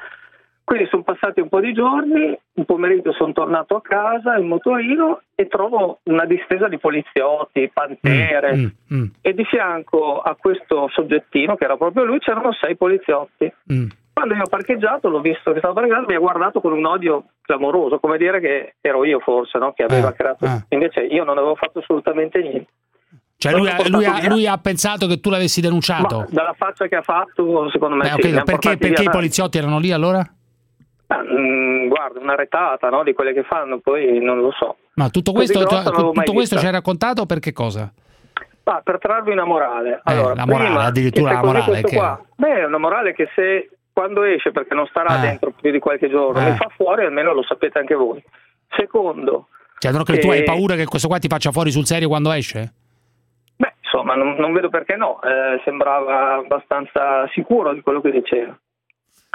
Quindi sono passati un po' di giorni, un pomeriggio sono tornato a casa, il motorino, e trovo una distesa di poliziotti, pantere, Mm, mm, e di fianco a questo soggettino, che era proprio lui, c'erano sei poliziotti. Quando io ho parcheggiato, l'ho visto che stava parcheggiando, mi ha guardato con un odio clamoroso, come dire che ero io forse, no? che aveva Eh, creato. eh. Invece io non avevo fatto assolutamente niente. Cioè lui lui ha- lui ha pensato che tu l'avessi denunciato? Ma dalla faccia che ha fatto, secondo me Eh, ho sì, perché perché i poliziotti erano lì allora? Ah, mm, guarda, una retata no? di quelle che fanno, poi non lo so. Ma tutto questo, tutto questo ci hai raccontato per che cosa? Ma per trarvi una morale. Allora, la morale, prima, addirittura la morale, che- qua- Beh, è una morale che se quando esce, perché non starà Eh. dentro più di qualche giorno, Eh. mi fa fuori, almeno lo sapete anche voi. Secondo, Cioè, non che tu hai paura che questo qua ti faccia fuori sul serio quando esce? beh, insomma, non, non vedo perché no, eh, sembrava abbastanza sicuro di quello che diceva.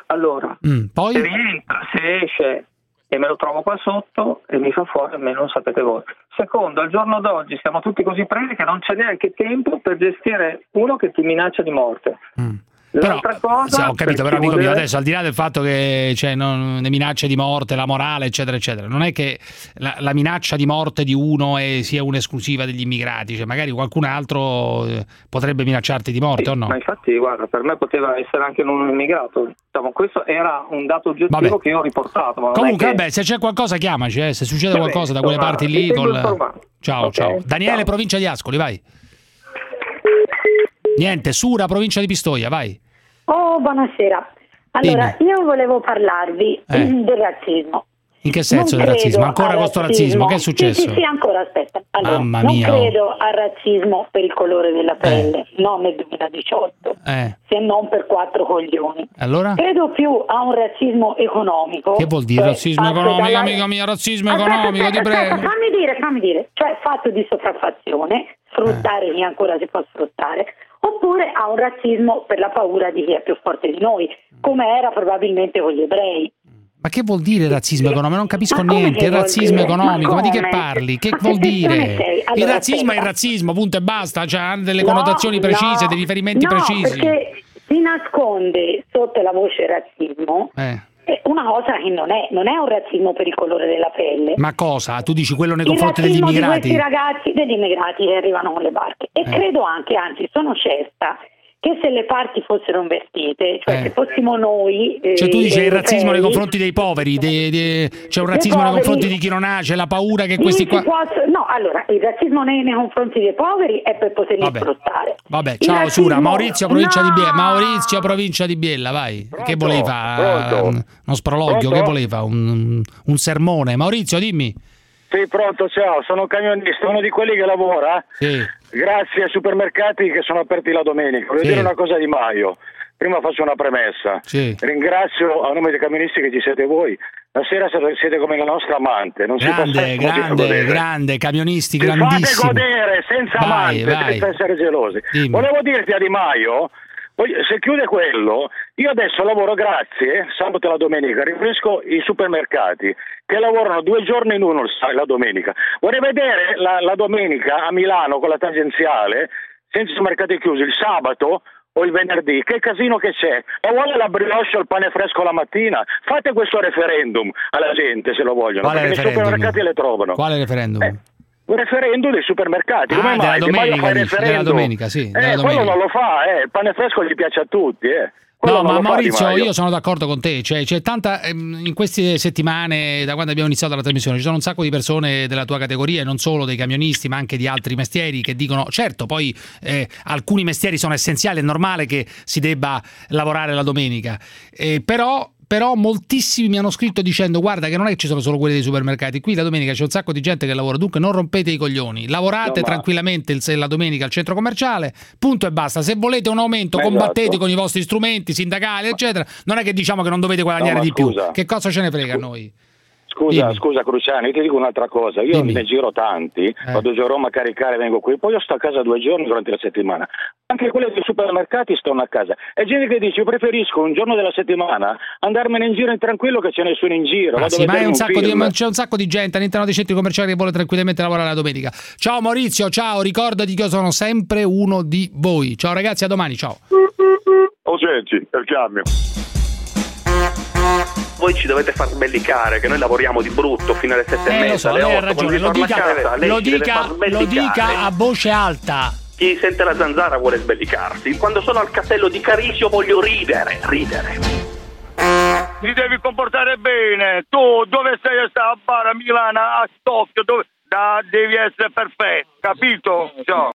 Allora, Mm, Poi? se rientra, se esce e me lo trovo qua sotto e mi fa fuori, almeno lo sapete voi. Secondo, al giorno d'oggi siamo tutti così presi che non c'è neanche tempo per gestire uno che ti minaccia di morte. L'altra cosa, Sì, ho capito, per però amico mio, adesso al di là del fatto che c'è non, le minacce di morte, la morale, eccetera, eccetera, non è che la, la minaccia di morte di uno è- sia un'esclusiva degli immigrati, cioè magari qualcun altro eh, potrebbe minacciarti di morte o no? Ma infatti, guarda, per me poteva essere anche un immigrato. Diciamo, questo era un dato oggettivo Vabbè. che io ho riportato. Non Comunque, che- vabbè, se c'è qualcosa chiamaci, eh, se succede Vabbè, qualcosa da quelle parti lì. Col... Ciao, Ok, ciao. Daniele, ciao. provincia di Ascoli, vai. Niente, Sura, provincia di Pistoia, vai. Oh, buonasera. Allora, io volevo parlarvi Eh. del razzismo. In che senso Non del razzismo? Ancora questo razzismo, che è successo? Sì, sì, sì, ancora, aspetta. Allora, Mamma non mia, oh. credo al razzismo per il colore della pelle, non nel 2018, Eh, se non per quattro coglioni. allora? Credo più a un razzismo economico. Che vuol dire cioè razzismo economico, dalla- amica mia? Razzismo Aspetta, economico, aspetta, ti aspetta, prego. fammi dire, fammi dire, cioè fatto di sopraffazione, sfruttare chi ancora si può sfruttare, oppure a un razzismo per la paura di chi è più forte di noi, come era probabilmente con gli ebrei. Ma che vuol dire razzismo economico? Non capisco niente. Il razzismo dire? economico, ma, Ma di che parli? Che vuol dire? sei? il Allora, razzismo è il razzismo, punto e basta. Cioè, ha delle No, connotazioni precise, no, dei riferimenti no, precisi. perché si nasconde sotto la voce razzismo Eh, cosa che non è, non è un razzismo per il colore della pelle. Ma cosa? Tu dici quello nei confronti degli razzismo di immigrati? questi ragazzi, degli immigrati che arrivano con le barche. E Eh. credo anche, anzi sono certa, che se le parti fossero invertite, cioè Eh. se fossimo noi... eh, Cioè tu dici il europei, razzismo nei confronti dei poveri, dei- dei- c'è un razzismo nei confronti di chi non ha, c'è la paura che questi qua... può- no, allora, il razzismo nei, nei confronti dei poveri è per poterli Vabbè. sfruttare. Vabbè, ciao razzismo- Sura, Maurizio, provincia di No! Biella, Maurizio, provincia di Biella, vai. che volevi fare? Pronto? Uno sproloquio, Pronto? che volevi fare? Un, un sermone. Maurizio, dimmi. Sì, pronto, ciao, sono camionista, uno di quelli che lavora Sì. grazie ai supermercati che sono aperti la domenica. Voglio Sì. dire una cosa di Maio. Prima faccio una premessa. Sì. Ringrazio a nome dei camionisti che ci siete voi. La sera siete- come la nostra amante, non Grande, grande, grande, camionisti, Ti fate grandissimi. godere senza Vai, amante, vai. senza essere gelosi. Dimmi. Volevo dirti a Di Maio, voglio- se chiude quello, io adesso lavoro grazie, sabato e la domenica, rinfresco i supermercati che lavorano due giorni in uno la domenica. Vorrei vedere la, la domenica a Milano con la tangenziale, senza i mercati chiusi, il sabato o il venerdì, che casino che c'è? Ma vuole la brioche o il pane fresco la mattina? Fate questo referendum alla gente se lo vogliono, Quale perché referendum? supermercati le trovano. Quale referendum? Eh, Un referendum dei supermercati, Ah, come della mai? Maio domenica, fa il dici, della domenica, sì, Eh, della quello domenica. non lo fa, eh. il pane fresco gli piace a tutti, eh. Quello No, ma Maurizio, io sono d'accordo con te. Cioè, c'è tanta. ehm, in queste settimane, da quando abbiamo iniziato la trasmissione, ci sono un sacco di persone della tua categoria, non solo dei camionisti, ma anche di altri mestieri, che dicono: certo, poi eh, alcuni mestieri sono essenziali, è normale che si debba lavorare la domenica. Eh, però. Però moltissimi mi hanno scritto dicendo guarda che non è che ci sono solo quelli dei supermercati, qui la domenica c'è un sacco di gente che lavora, dunque non rompete i coglioni, lavorate No, tranquillamente il- la domenica al centro commerciale, punto e basta. Se volete un aumento Ma combattete esatto. con i vostri strumenti sindacali, eccetera. Non è che diciamo che non dovete guadagnare No, di più. scusa. Che cosa ce ne frega a noi? Scusa, Dimmi. scusa Cruciani, io ti dico un'altra cosa. Io Dimmi. ne giro tanti, Eh. vado giù a Roma a caricare, vengo qui, poi io sto a casa due giorni durante la settimana. Anche quelli dei supermercati stanno a casa. E gente che dice, io preferisco un giorno della settimana andarmene in giro in tranquillo che ce nessuno in giro. Ah, vado sì, ma è un sacco di- c'è un sacco di gente all'interno dei centri commerciali che vuole tranquillamente lavorare la domenica. Ciao Maurizio, ciao, ricordati che io sono sempre uno di voi. Ciao ragazzi, a domani, ciao. Oh senti, il cambio. Voi ci dovete far sbellicare che noi lavoriamo di brutto fino alle sette e Eh, mezza, so, alle lei ha otto, quando ragione, lo casa, dica, lei lo dica, lo dica a voce alta. Chi sente la zanzara vuole sbellicarsi. Quando sono al castello di Carisio voglio ridere, ridere. Ti devi comportare bene. Tu dove sei a sta a bara a Milano, a Stocchio, dove... da- devi essere perfetto, capito? Ciao.